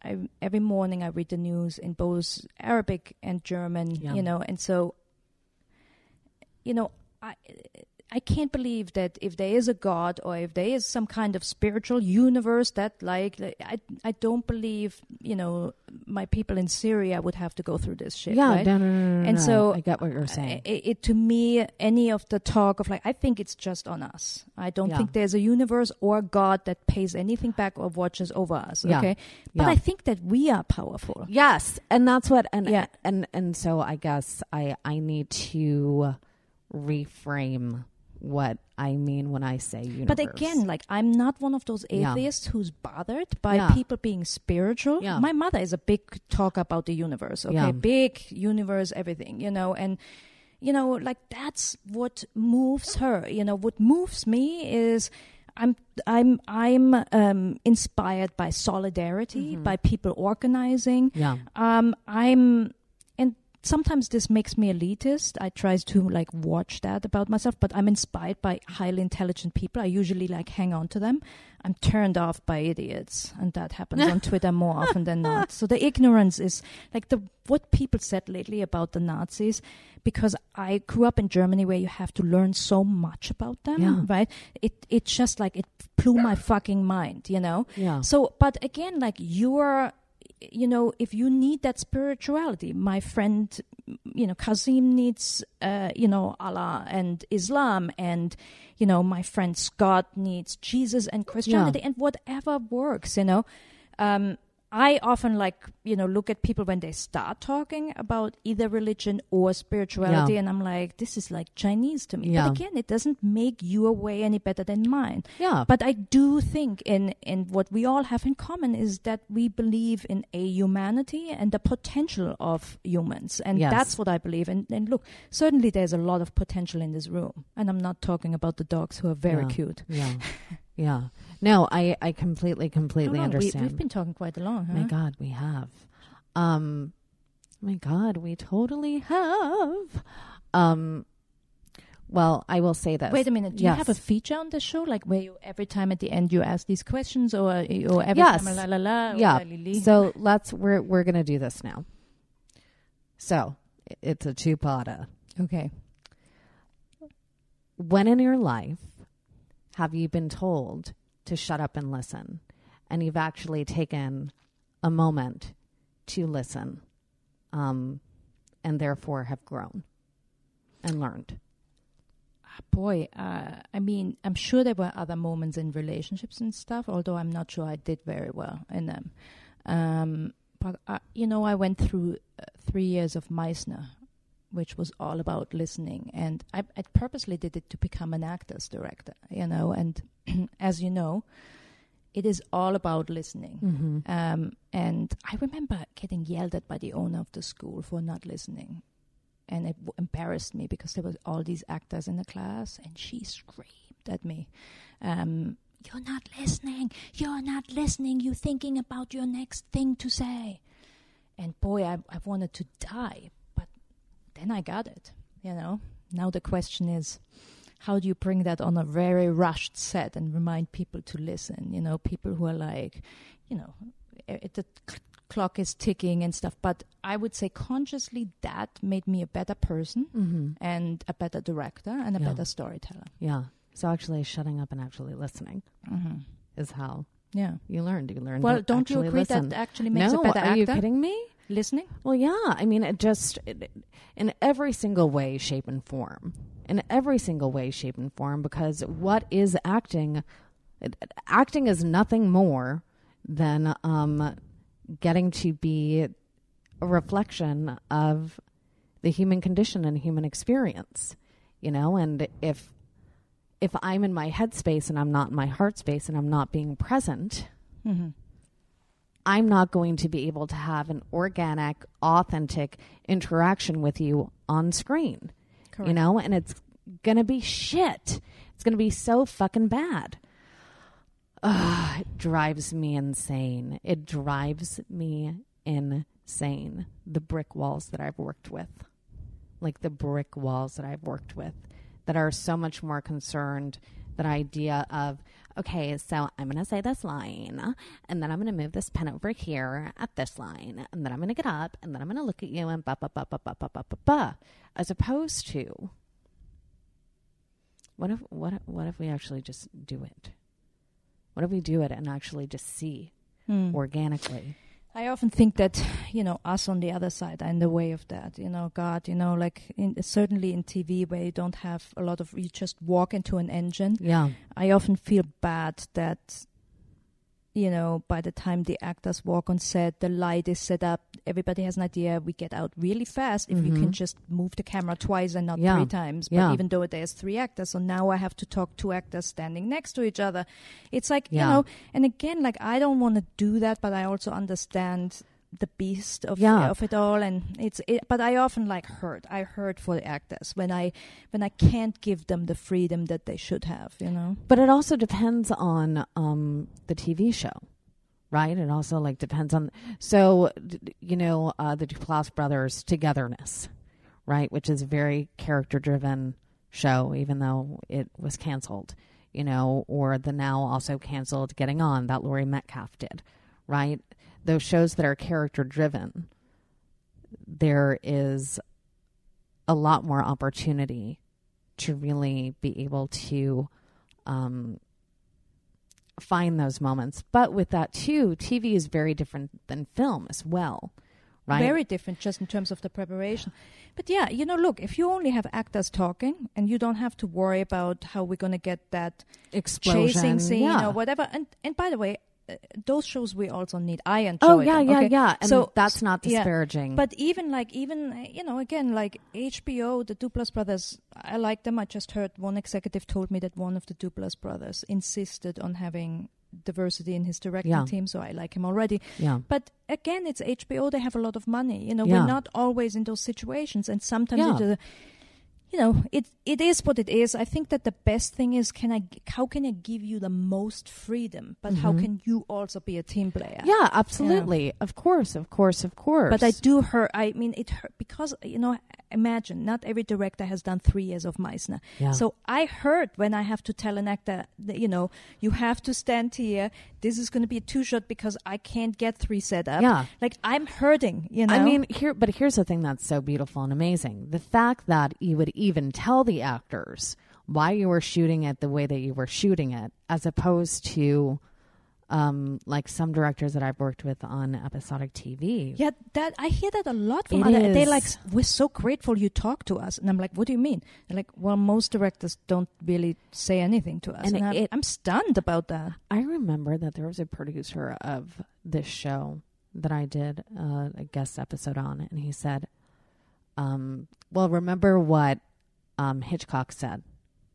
Speaker 2: I, every morning I read the news in both Arabic and German,
Speaker 1: Yeah.
Speaker 2: you know, and so, you know, I I can't believe that if there is a God or if there is some kind of spiritual universe that like like, I I don't believe you know my people in Syria would have to go through this shit.
Speaker 1: yeah,
Speaker 2: right?
Speaker 1: no, no, no, no,
Speaker 2: And
Speaker 1: no.
Speaker 2: so
Speaker 1: I get what you're saying.
Speaker 2: It, it to me, any of the talk of like, I think it's just on us. I don't
Speaker 1: Yeah.
Speaker 2: think there's a universe or God that pays anything back or watches over us.
Speaker 1: Yeah.
Speaker 2: Okay, but
Speaker 1: Yeah.
Speaker 2: I think that we are powerful.
Speaker 1: Yes, and that's what and
Speaker 2: Yeah.
Speaker 1: and and so I guess I I need to reframe what I mean when I say universe.
Speaker 2: But again, like I'm not one of those
Speaker 1: Yeah.
Speaker 2: atheists who's bothered by
Speaker 1: Yeah.
Speaker 2: people being spiritual.
Speaker 1: Yeah.
Speaker 2: My mother is a big talk about the universe. Okay,
Speaker 1: Yeah.
Speaker 2: big universe, everything, you know, and you know, like that's what moves her. You know, what moves me is. I'm I'm I'm um, inspired by solidarity, by people organizing.
Speaker 1: yeah,
Speaker 2: Um, I'm, sometimes this makes me elitist. I try to like watch that about myself, but I'm inspired by highly intelligent people. I usually like hang on to them. I'm turned off by idiots, and that happens on [LAUGHS] Twitter more often than not. So the ignorance is like the what people said lately about the Nazis, because I grew up in Germany where you have to learn so much about them,
Speaker 1: Yeah.
Speaker 2: right? It it just like it blew my fucking mind, you know.
Speaker 1: yeah,
Speaker 2: So, but again, like you're, you know, if you need that spirituality, my friend, you know, Kazim needs, uh, you know, Allah and Islam, and you know, my friend Scott needs Jesus and Christianity, and whatever works, you know. Um, I often like, you know, look at people when they start talking about either religion or spirituality,
Speaker 1: Yeah.
Speaker 2: and I'm like, this is like Chinese to me.
Speaker 1: Yeah.
Speaker 2: But again, it doesn't make your way any better than mine.
Speaker 1: Yeah.
Speaker 2: But I do think in in what we all have in common is that we believe in a humanity and the potential of humans, and
Speaker 1: Yes.
Speaker 2: that's what I believe. And, and look, certainly there's a lot of potential in this room, and I'm not talking about the dogs who are very
Speaker 1: Yeah.
Speaker 2: cute.
Speaker 1: Yeah. [LAUGHS] Yeah. No, I, I completely, completely
Speaker 2: How? We,
Speaker 1: understand.
Speaker 2: we've been talking quite a long, huh?
Speaker 1: My God, we have. Um, my God, we totally have. Um, well, I will say this.
Speaker 2: Wait a minute. Do you have a feature on the show, like where you every time at the end you ask these questions, or or every
Speaker 1: Yes.
Speaker 2: time la la la?
Speaker 1: yeah.
Speaker 2: la li li?
Speaker 1: So let's we're we're gonna do this now. So it's a two-parter.
Speaker 2: okay.
Speaker 1: When in your life have you been told to shut up and listen, and you've actually taken a moment to listen, um, and therefore have grown and learned?
Speaker 2: Boy, uh, I mean, I'm sure there were other moments in relationships and stuff, although I'm not sure I did very well in them. Um, but, uh, you know, I went through uh, three years of Meissner, which was all about listening. And I, I purposely did it to become an actor's director, you know. And [CLEARS THROAT] as you know, it is all about listening.
Speaker 1: Mm-hmm.
Speaker 2: Um, and I remember getting yelled at by the owner of the school for not listening. And it w- embarrassed me because there were all these actors in the class, and she screamed at me, um, "You're not listening! You're not listening! You're thinking about your next thing to say." And boy, I, I wanted to die, but then I got it. You know. Now the question is, how do you bring that on a very rushed set and remind people to listen? You know, people who are like, you know, eh, the cl- clock is ticking and stuff. But I would say consciously that made me a better person
Speaker 1: Mm-hmm.
Speaker 2: and a better director and a
Speaker 1: Yeah.
Speaker 2: better storyteller.
Speaker 1: Yeah. So actually, shutting up and actually listening
Speaker 2: Mm-hmm.
Speaker 1: is how
Speaker 2: Yeah.
Speaker 1: you learned. You learned.
Speaker 2: Well, don't you agree
Speaker 1: listen.
Speaker 2: that actually makes
Speaker 1: no,
Speaker 2: a better
Speaker 1: are you kidding me?
Speaker 2: Listening?
Speaker 1: Well, yeah. I mean, it just it, in every single way, shape, and form. In every single way, shape, and form. Because what is acting? Acting is nothing more than um, getting to be a reflection of the human condition and human experience. You know, and if if I'm in my headspace and I'm not in my heart space and I'm not being present,
Speaker 2: Mm-hmm.
Speaker 1: I'm not going to be able to have an organic, authentic interaction with you on screen.
Speaker 2: Correct.
Speaker 1: You know, and it's going to be shit. It's going to be so fucking bad. Ugh, it drives me insane. It drives me insane. The brick walls that I've worked with, like the brick walls that I've worked with, that are so much more concerned. That idea of, okay, so I'm going to say this line, and then I'm going to move this pen over here at this line, and then I'm going to get up, and then I'm going to look at you, and ba ba ba ba ba ba ba ba ba, as opposed to, what if what what if we actually just do it? What if we do it and actually just see
Speaker 2: Hmm.
Speaker 1: organically?
Speaker 2: I often think that you know us on the other side are in the way of that. You know, God, you know, like in, certainly in TV where you don't have a lot of, you just walk into an engine.
Speaker 1: Yeah,
Speaker 2: I often feel bad that, you know, by the time the actors walk on set, the light is set up, everybody has an idea. We get out really fast if you can
Speaker 1: mm-hmm.
Speaker 2: just move the camera twice and not
Speaker 1: Yeah.
Speaker 2: three times. But
Speaker 1: Yeah.
Speaker 2: even though there's three actors, so now I have to talk two actors standing next to each other. It's like,
Speaker 1: Yeah.
Speaker 2: you know, and again, like I don't want to do that, but I also understand the beast of
Speaker 1: Yeah.
Speaker 2: of it all and it's it, but I often like hurt I hurt for the actors when I when I can't give them the freedom that they should have you know
Speaker 1: but it also depends on um, the TV show, right? It also like depends on. So you know uh, the Duplass brothers' Togetherness, right, which is a very character-driven show, even though it was canceled. You know, or the now also canceled Getting On that Laurie Metcalf did, right? Those shows that are character-driven, there is a lot more opportunity to really be able to um, find those moments. But with that too, TV is very different than film as well, right?
Speaker 2: Very different, just in terms of the preparation. But yeah, you know, look, if you only have actors talking and you don't have to worry about how we're going to get that
Speaker 1: explosion,
Speaker 2: chasing scene
Speaker 1: yeah.
Speaker 2: or whatever. And and by the way, those shows we also need. I enjoy.
Speaker 1: Oh yeah,
Speaker 2: them,
Speaker 1: yeah,
Speaker 2: okay?
Speaker 1: yeah. And
Speaker 2: so
Speaker 1: that's not
Speaker 2: yeah.
Speaker 1: disparaging.
Speaker 2: But even like even you know again like HBO, the Duplass brothers, I like them. I just heard one executive told me that one of the Duplass brothers insisted on having diversity in his directing
Speaker 1: Yeah.
Speaker 2: team, so I like him already.
Speaker 1: yeah,
Speaker 2: But again, it's HBO. They have a lot of money. You know,
Speaker 1: Yeah.
Speaker 2: we're not always in those situations, and sometimes
Speaker 1: Yeah.
Speaker 2: You know, it it is what it is. I think that the best thing is can I how can I give you the most freedom, but how
Speaker 1: Mhm.
Speaker 2: can you also be a team player?
Speaker 1: yeah, absolutely. Of course, of course, of course.
Speaker 2: But I do hurt. I mean, it hurt because you know. Imagine not every director has done three years of Meisner.
Speaker 1: Yeah.
Speaker 2: So I hurt when I have to tell an actor, that, you know, you have to stand here. This is going to be a two shot because I can't get three set up.
Speaker 1: Yeah.
Speaker 2: Like I'm hurting. You know.
Speaker 1: I mean, here, but here's the thing that's so beautiful and amazing: the fact that you would even tell the actors why you were shooting it the way that you were shooting it, as opposed to, um, like some directors that I've worked with on episodic TV.
Speaker 2: Yeah, that I hear that a lot from
Speaker 1: It
Speaker 2: other. They're like, "We're so grateful you talk to us," and I'm like, "What do you mean?" They're like, "Well, most directors don't really say anything to us,"
Speaker 1: And
Speaker 2: and, I'm,
Speaker 1: it-
Speaker 2: I'm stunned about that.
Speaker 1: I remember that there was a producer of this show that I did uh, a guest episode on, and he said, um, "Well, remember what um, Hitchcock said: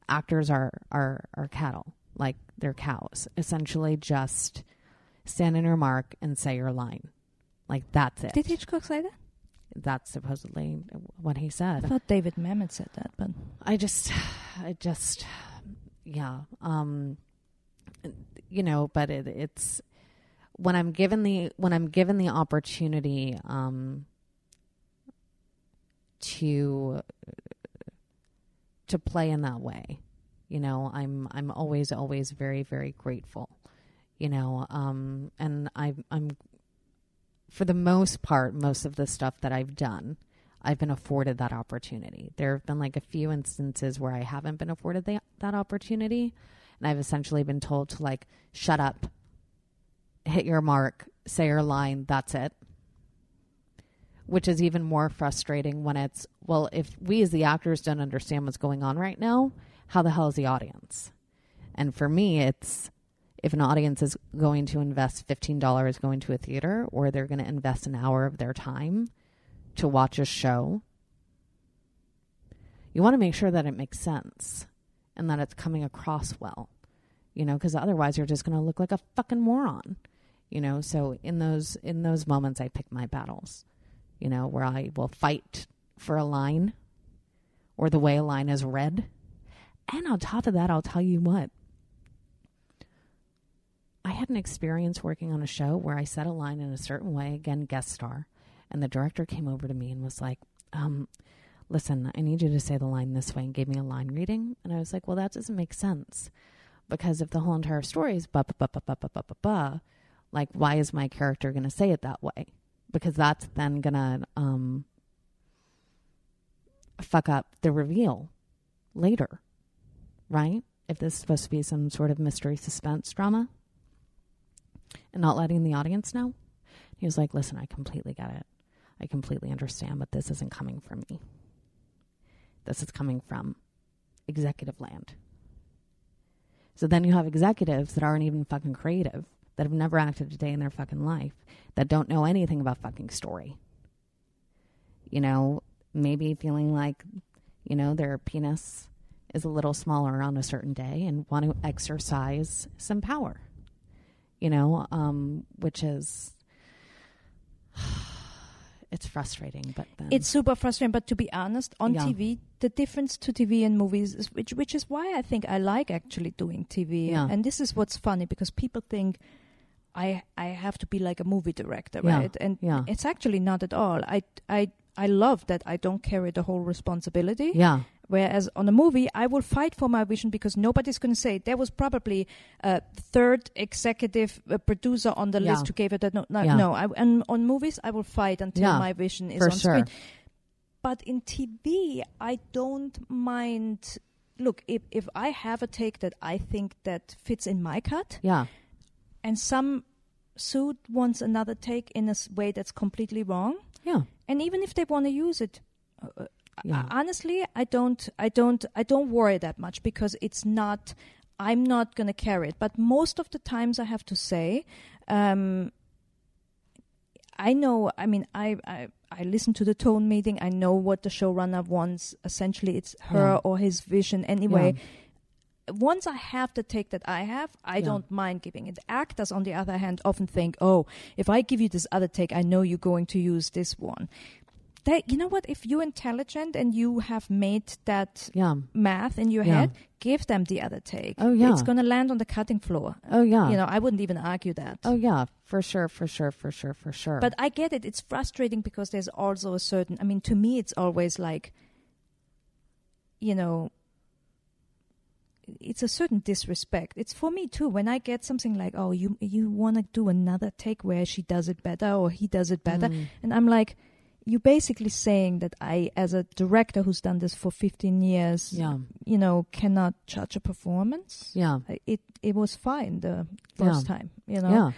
Speaker 1: actors are are are cattle, like they're cows. Essentially, just stand in your mark and say your line, like that's it.
Speaker 2: Did Hitchcock say that?
Speaker 1: That's supposedly what he said.
Speaker 2: I thought David Mamet said that, but
Speaker 1: I just, I just, yeah, um, you know, but it, it's when I'm given the when I'm given the opportunity um, to to play in that way, you know, I'm I'm always always very very grateful, you know, um, and I I'm for the most part most of the stuff that I've done. I've been afforded that opportunity. There have been like a few instances where I haven't been afforded the, that opportunity, and I've essentially been told to like shut up, hit your mark, say your line, that's it. Which is even more frustrating when it's well, if we as the actors don't understand what's going on right now, how the hell is the audience? And for me, it's if an audience is going to invest $15 going to a theater or they're going to invest an hour of their time to watch a show, you want to make sure that it makes sense and that it's coming across well, you know, because otherwise you're just going to look like a fucking moron, you know. So in those in those moments, I pick my battles, you know, where I will fight for a line or the way a line is read, and on top of that, I'll tell you what. I had an experience working on a show where I said a line in a certain way, again, guest star, and the director came over to me and was like, um, listen, I need you to say the line this way and gave me a line reading. And I was like, well, that doesn't make sense. Because if the whole entire story is ba ba ba ba ba ba ba ba ba, like why is my character going to say it that way? Because that's then going to um, fuck up the reveal later, right? If this is supposed to be some sort of mystery suspense drama and not letting the audience know. He was like, listen, I completely get it. I completely understand, but this isn't coming from me. This is coming from executive land. So then you have executives that aren't even fucking creative, that have never acted a day in their fucking life, that don't know anything about fucking story. You know, maybe feeling like, you know, their penis is a little smaller on a certain day and want to exercise some power. You know, um, which is [SIGHS] it's frustrating, but then
Speaker 2: it's super frustrating. But to be honest, on
Speaker 1: Yeah.
Speaker 2: TV, the difference to TV and movies, is, which which is why I think I like actually doing TV.
Speaker 1: Yeah.
Speaker 2: And this is what's funny because people think I I have to be like a movie director,
Speaker 1: Yeah.
Speaker 2: right? And
Speaker 1: Yeah.
Speaker 2: it's actually not at all. I I I love that I don't carry the whole responsibility.
Speaker 1: yeah,
Speaker 2: Whereas on a movie, I will fight for my vision because nobody's going to say there was probably a third executive uh, producer on the
Speaker 1: Yeah.
Speaker 2: list who gave it that. No, no,
Speaker 1: Yeah.
Speaker 2: no. I, and on movies, I will fight until
Speaker 1: Yeah,
Speaker 2: my vision is
Speaker 1: for
Speaker 2: on
Speaker 1: sure.
Speaker 2: screen. But in TV, I don't mind. Look, if if I have a take that I think that fits in my cut,
Speaker 1: yeah,
Speaker 2: and some suit wants another take in a way that's completely wrong,
Speaker 1: yeah,
Speaker 2: and even if they want to use it uh,
Speaker 1: Yeah.
Speaker 2: uh, honestly i don't i don't i don't worry that much because it's not I'm not going to carry it. But most of the times, I have to say, um, I know. I mean, I, I I listen to the tone meeting. I know what the showrunner wants. Essentially, it's her
Speaker 1: Yeah.
Speaker 2: or his vision. Anyway, once I have the take that I have, I
Speaker 1: Yeah.
Speaker 2: don't mind giving it. Actors, on the other hand, often think, "Oh, if I give you this other take, I know you're going to use this one." They, you know what? If you're intelligent and you have made that
Speaker 1: Yeah.
Speaker 2: math in your
Speaker 1: Yeah.
Speaker 2: head, give them the other take.
Speaker 1: Oh, yeah.
Speaker 2: it's going to land on the cutting floor.
Speaker 1: Oh yeah.
Speaker 2: You know, I wouldn't even argue that.
Speaker 1: oh yeah. For sure. For sure. For sure. For sure.
Speaker 2: But I get it. It's frustrating because there's also a certain. I mean, to me, it's always like, you know, it's a certain disrespect. It's for me too. When I get something like, "Oh, you you want to do another take where she does it better or he does it better,"
Speaker 1: Mm.
Speaker 2: and I'm like, you're basically saying that I, as a director who's done this for 15 years,
Speaker 1: yeah.
Speaker 2: you know, cannot judge a performance.
Speaker 1: Yeah.
Speaker 2: It it was fine the first time, you know.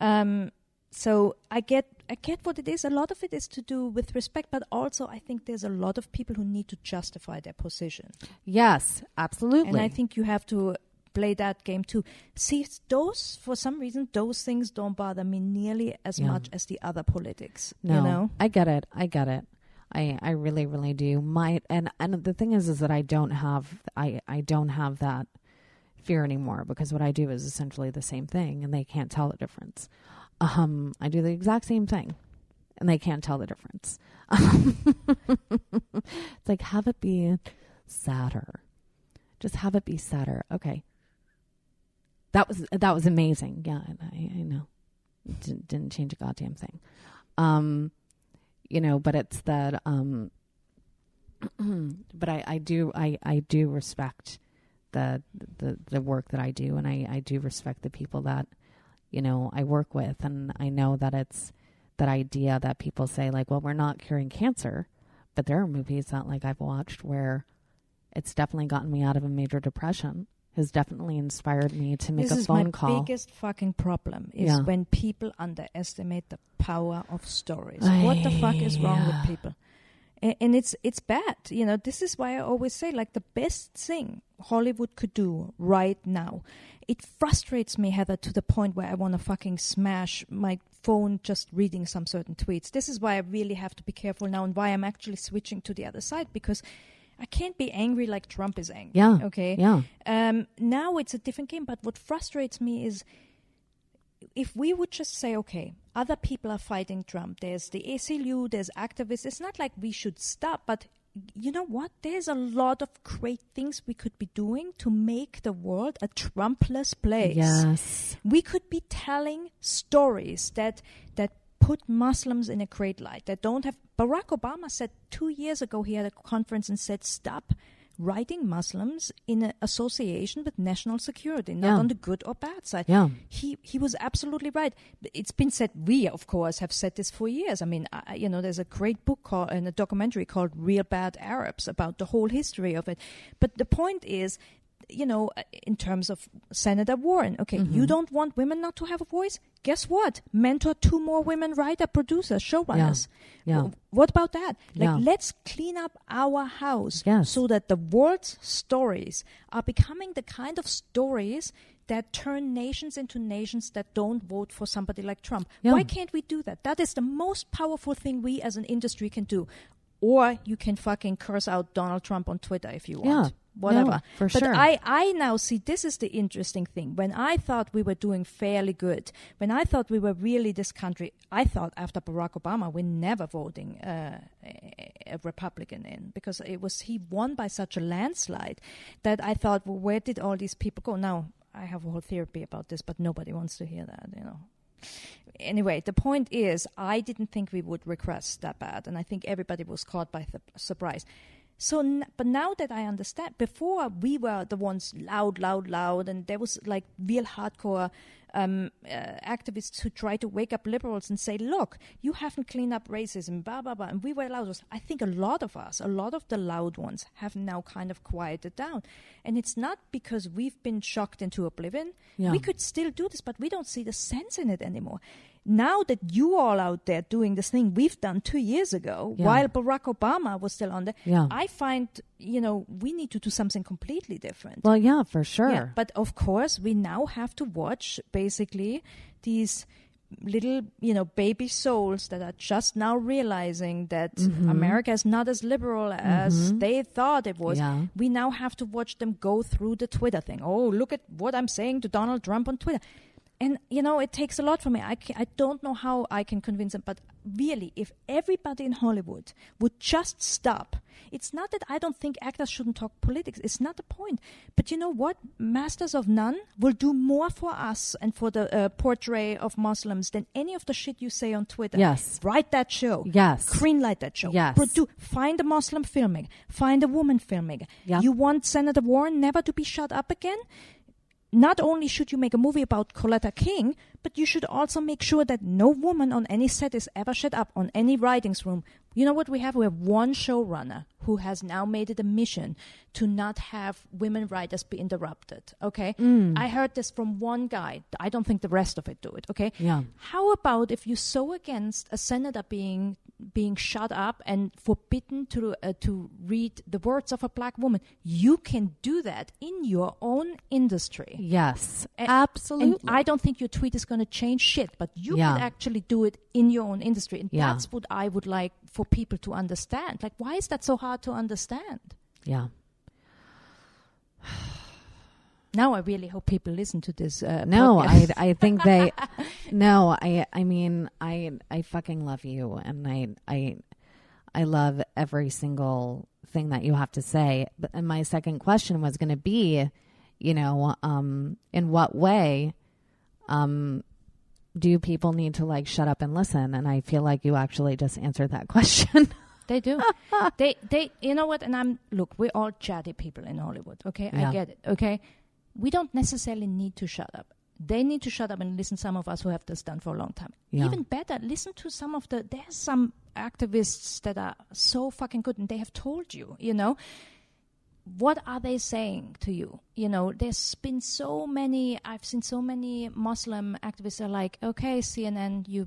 Speaker 1: Yeah.
Speaker 2: Um, so I get I get what it is. A lot of it is to do with respect, but also I think there's a lot of people who need to justify their position,
Speaker 1: Yes. Absolutely.
Speaker 2: and I think you have to play that game too. See, those for some reason those things don't bother me nearly as
Speaker 1: Yeah.
Speaker 2: much as the other politics.
Speaker 1: No,
Speaker 2: You know,
Speaker 1: I get it. I get it. I, I really, really do. My and and the thing is, is that I don't have I I don't have that fear anymore because what I do is essentially the same thing, and they can't tell the difference. Um, I do the exact same thing, and they can't tell the difference. [LAUGHS] it's like have it be sadder. Just have it be sadder. Okay. That was that was amazing. Yeah, I, I know. Didn't, didn't change a goddamn thing. Um, you know, but it's that. Um, [CLEARS THROAT] but I, I do I, I do respect the the the work that I do, and I I do respect the people that you know I work with, and I know that it's that idea that people say like, well, we're not curing cancer, but there are movies that like I've watched where it's definitely gotten me out of a major depression. Has definitely inspired me to make
Speaker 2: this
Speaker 1: a
Speaker 2: is
Speaker 1: phone
Speaker 2: my
Speaker 1: call.
Speaker 2: biggest fucking problem is
Speaker 1: Yeah.
Speaker 2: when people underestimate the power of stories. what the fuck is wrong
Speaker 1: yeah.
Speaker 2: with people? And it's it's bad, you know. This is why I always say, like, the best thing Hollywood could do right now. It frustrates me, Heather, to the point where I want to fucking smash my phone just reading some certain tweets. This is why I really have to be careful now, and why I'm actually switching to the other side because I can't be angry like Trump is angry.
Speaker 1: Yeah.
Speaker 2: Okay.
Speaker 1: Yeah.
Speaker 2: Um, now it's a different game, but what frustrates me is if we would just say, okay, other people are fighting Trump, there's the ACLU, there's activists, it's not like we should stop, but you know what? There's a lot of great things we could be doing to make the world a Trumpless place.
Speaker 1: Yes.
Speaker 2: We could be telling stories that that put Muslims in a great light. That don't have. Barack Obama said two years ago he had a conference and said, "Stop writing Muslims in an association with national security, not
Speaker 1: Yeah.
Speaker 2: on the good or bad side."
Speaker 1: Yeah.
Speaker 2: He he was absolutely right. It's been said. We of course have said this for years. I mean, I, you know, there's a great book called and a documentary called "Reel Bad Arabs" about the whole history of it. But the point is. You know, uh, in terms of Senator Warren, okay,
Speaker 1: Mm-hmm.
Speaker 2: you don't want women not to have a voice. Guess what? Mentor two more women writer, producers, showrunners.
Speaker 1: Yeah.
Speaker 2: W- What about that? Like,
Speaker 1: Yeah.
Speaker 2: let's clean up our house
Speaker 1: Yes.
Speaker 2: so that the world's stories are becoming the kind of stories that turn nations into nations that don't vote for somebody like Trump.
Speaker 1: Yeah.
Speaker 2: Why can't we do that? That is the most powerful thing we as an industry can do. Or you can fucking curse out Donald Trump on Twitter if you want. Whatever.
Speaker 1: No, for
Speaker 2: but
Speaker 1: sure.
Speaker 2: I, I now see this is the interesting thing. When I thought we were doing fairly good, when I thought we were really this country, I thought after Barack Obama, we're never voting uh, a, a Republican in because it was he won by such a landslide that I thought, well, where did all these people go? Now I have a whole theory about this, but nobody wants to hear that, you know. Anyway, the point is, I didn't think we would regress that bad, and I think everybody was caught by the surprise. So, n- but now that I understand, before we were the ones loud, loud, loud, and there was like real hardcore um, uh, activists who try to wake up liberals and say, "Look, you haven't cleaned up racism," blah blah blah. And we were loud. I think a lot of us, a lot of the loud ones, have now kind of quieted down, and it's not because we've been shocked into oblivion.
Speaker 1: Yeah.
Speaker 2: We could still do this, but we don't see the sense in it anymore. now that you all out there doing this thing we've done two years ago,
Speaker 1: Yeah.
Speaker 2: while Barack Obama was still on there,
Speaker 1: Yeah.
Speaker 2: I find you know we need to do something completely different.
Speaker 1: Well, yeah, for sure.
Speaker 2: Yeah, but of course, we now have to watch basically these little, you know, baby souls that are just now realizing that
Speaker 1: Mm-hmm.
Speaker 2: America is not as liberal as they thought it was.
Speaker 1: Yeah.
Speaker 2: We now have to watch them go through the Twitter thing. Oh, look at what I'm saying to Donald Trump on Twitter. And you know, it takes a lot for me. I, ca I don't know how I can convince them, but really, if everybody in Hollywood would just stop, it's not that I don't think actors shouldn't talk politics. It's not the point. But you know what? Masters of None will do more for us and for the uh, portrait of Muslims than any of the shit you say on Twitter.
Speaker 1: Yes.
Speaker 2: Write that show.
Speaker 1: Yes.
Speaker 2: Greenlight that show.
Speaker 1: Yes.
Speaker 2: Produ- find a Muslim filmmaker. Find a woman filmmaker.
Speaker 1: Yeah.
Speaker 2: You want Senator Warren never to be shut up again? Not only should you make a movie about Coretta King, but you should also make sure that no woman on any set is ever shut up on any writings room. You know what we have? We have one showrunner who has now made it a mission to not have women writers be interrupted. Okay, mm. I heard this from one guy. I don't think the rest of it do it. Okay,
Speaker 1: Yeah.
Speaker 2: How about if you so against a senator being being shut up and forbidden to uh, to read the words of a black woman? You can do that in your own industry.
Speaker 1: Yes,
Speaker 2: A-
Speaker 1: absolutely.
Speaker 2: And I don't think your tweet is going to change shit, but you
Speaker 1: Yeah.
Speaker 2: can actually do it in your own industry. And
Speaker 1: Yeah.
Speaker 2: that's what I would like for people to understand. Like, why is that so hard to understand?
Speaker 1: yeah.
Speaker 2: Now I really hope people listen to this. Uh,
Speaker 1: No, I. I think they. [LAUGHS] no, I I mean I I fucking love you, and I I I love every single thing that you have to say. But and my second question was going to be, you know, um, in what way, um, do people need to like shut up and listen? And I feel like you actually just answered that [LAUGHS] question.
Speaker 2: They do. [LAUGHS] they they you know what? And I'm look, we're all chatty people in Hollywood. Okay,
Speaker 1: Yeah.
Speaker 2: I get it. Okay, we don't necessarily need to shut up. They need to shut up and listen. Some of us who have this done for a long time.
Speaker 1: Yeah.
Speaker 2: Even better, listen to some of the. There's some activists that are so fucking good, and they have told you. You know, what are they saying to you? You know, there's been so many, I've seen so many Muslim activists are like, okay, CNN, you're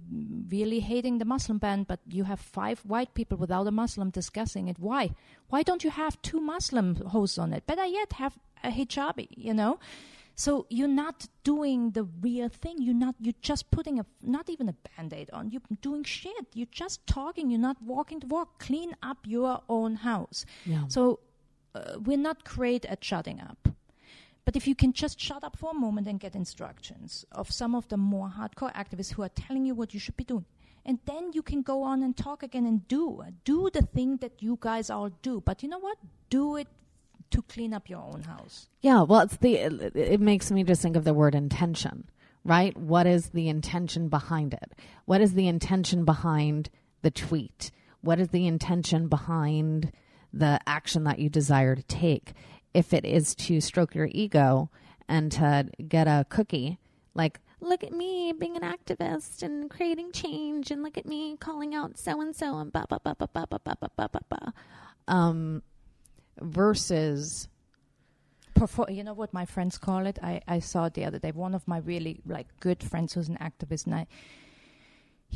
Speaker 2: really hating the Muslim ban, but you have five white people without a Muslim discussing it. Why? Why don't you have two Muslim hosts on it? Better yet, have a hijabi, you know? So you're not doing the real thing. You're not. You're just putting a not even a band-aid on. You're doing shit. You're just talking. You're not walking the walk. Clean up your own house.
Speaker 1: Yeah.
Speaker 2: So uh, we're not great at shutting up. But if you can just shut up for a moment and get instructions of some of the more hardcore activists who are telling you what you should be doing, and then you can go on and talk again and do do the thing that you guys all do. But you know what? Do it to clean up your own house.
Speaker 1: Yeah, well, it's the it, it makes me just think of the word intention, right? What is the intention behind it? What is the intention behind the tweet? What is the intention behind the action that you desire to take? If it is to stroke your ego and to get a cookie, like look at me being an activist and creating change, and look at me calling out so and so and ba ba ba ba ba ba ba ba ba ba ba, um, versus
Speaker 2: Perfor- you know what my friends call it? I, I saw it the other day. One of my really like good friends who's an activist, and I,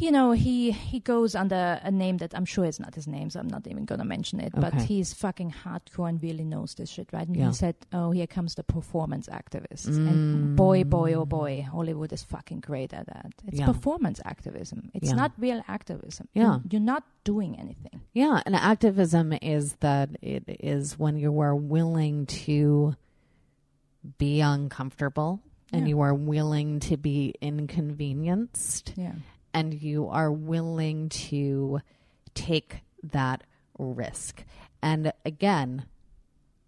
Speaker 2: you know, he he goes under a name that I'm sure is not his name, so I'm not even gonna mention it. But he's fucking hardcore and really knows this shit, right? And
Speaker 1: Yeah.
Speaker 2: he said, "Oh, here comes the performance activists." And mm. boy, boy, oh boy, Hollywood is fucking great at that. It's
Speaker 1: Yeah.
Speaker 2: performance activism. It's
Speaker 1: Yeah.
Speaker 2: not real activism.
Speaker 1: Yeah.
Speaker 2: You're, you're not doing anything.
Speaker 1: Yeah, and activism is that it is when you are willing to be uncomfortable and you are willing to be inconvenienced
Speaker 2: Yeah.
Speaker 1: And you are willing to take that risk. And again,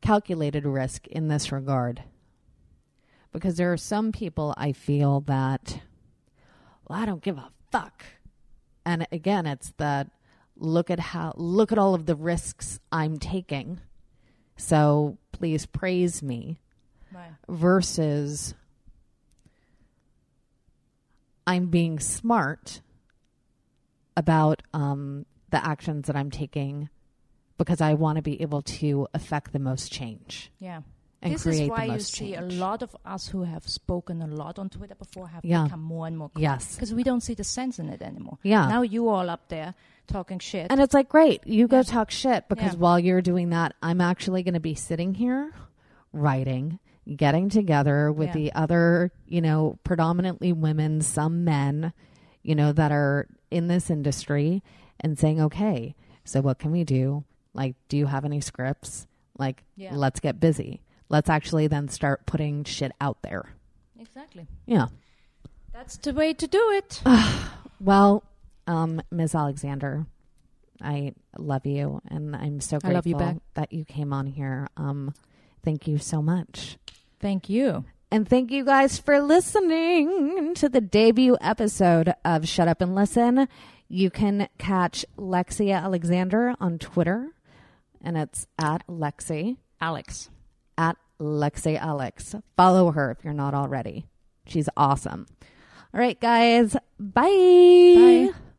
Speaker 1: calculated risk in this regard. Because there are some people I feel that, well, I don't give a fuck. And again, it's that look at how, look at all of the risks I'm taking. So please praise me
Speaker 2: Right.
Speaker 1: versus I'm being smart about um, the actions that I'm taking because I want to be able to affect the most change.
Speaker 2: Yeah.
Speaker 1: and
Speaker 2: this is why you see
Speaker 1: change.
Speaker 2: a lot of us who have spoken a lot on Twitter before have
Speaker 1: Yeah.
Speaker 2: become more and more
Speaker 1: Yes.
Speaker 2: because we don't see the sense in it anymore.
Speaker 1: Yeah.
Speaker 2: Now you all up there talking shit.
Speaker 1: And it's like, great, you go talk shit because
Speaker 2: Yeah.
Speaker 1: while you're doing that, I'm actually going to be sitting here writing, getting together with
Speaker 2: Yeah.
Speaker 1: the other, you know, predominantly women, some men, you know, that are in this industry and saying, okay, so what can we do? Like, do you have any scripts? Like,
Speaker 2: Yeah.
Speaker 1: let's get busy. Let's actually then start putting shit out there.
Speaker 2: exactly.
Speaker 1: Yeah.
Speaker 2: That's the way to do it. [SIGHS]
Speaker 1: Well, um, Ms. Alexander, I love you, and I'm so
Speaker 2: you
Speaker 1: grateful
Speaker 2: back.
Speaker 1: that you came on here. Um, thank you so much.
Speaker 2: Thank you.
Speaker 1: And thank you guys for listening to the debut episode of Shut Up and Listen. You can catch Lexi Alexander on Twitter, and it's at Lexi,
Speaker 2: Alex.
Speaker 1: at Lexi Alex. Follow her if you're not already. She's awesome. All right, guys. Bye.
Speaker 2: Bye.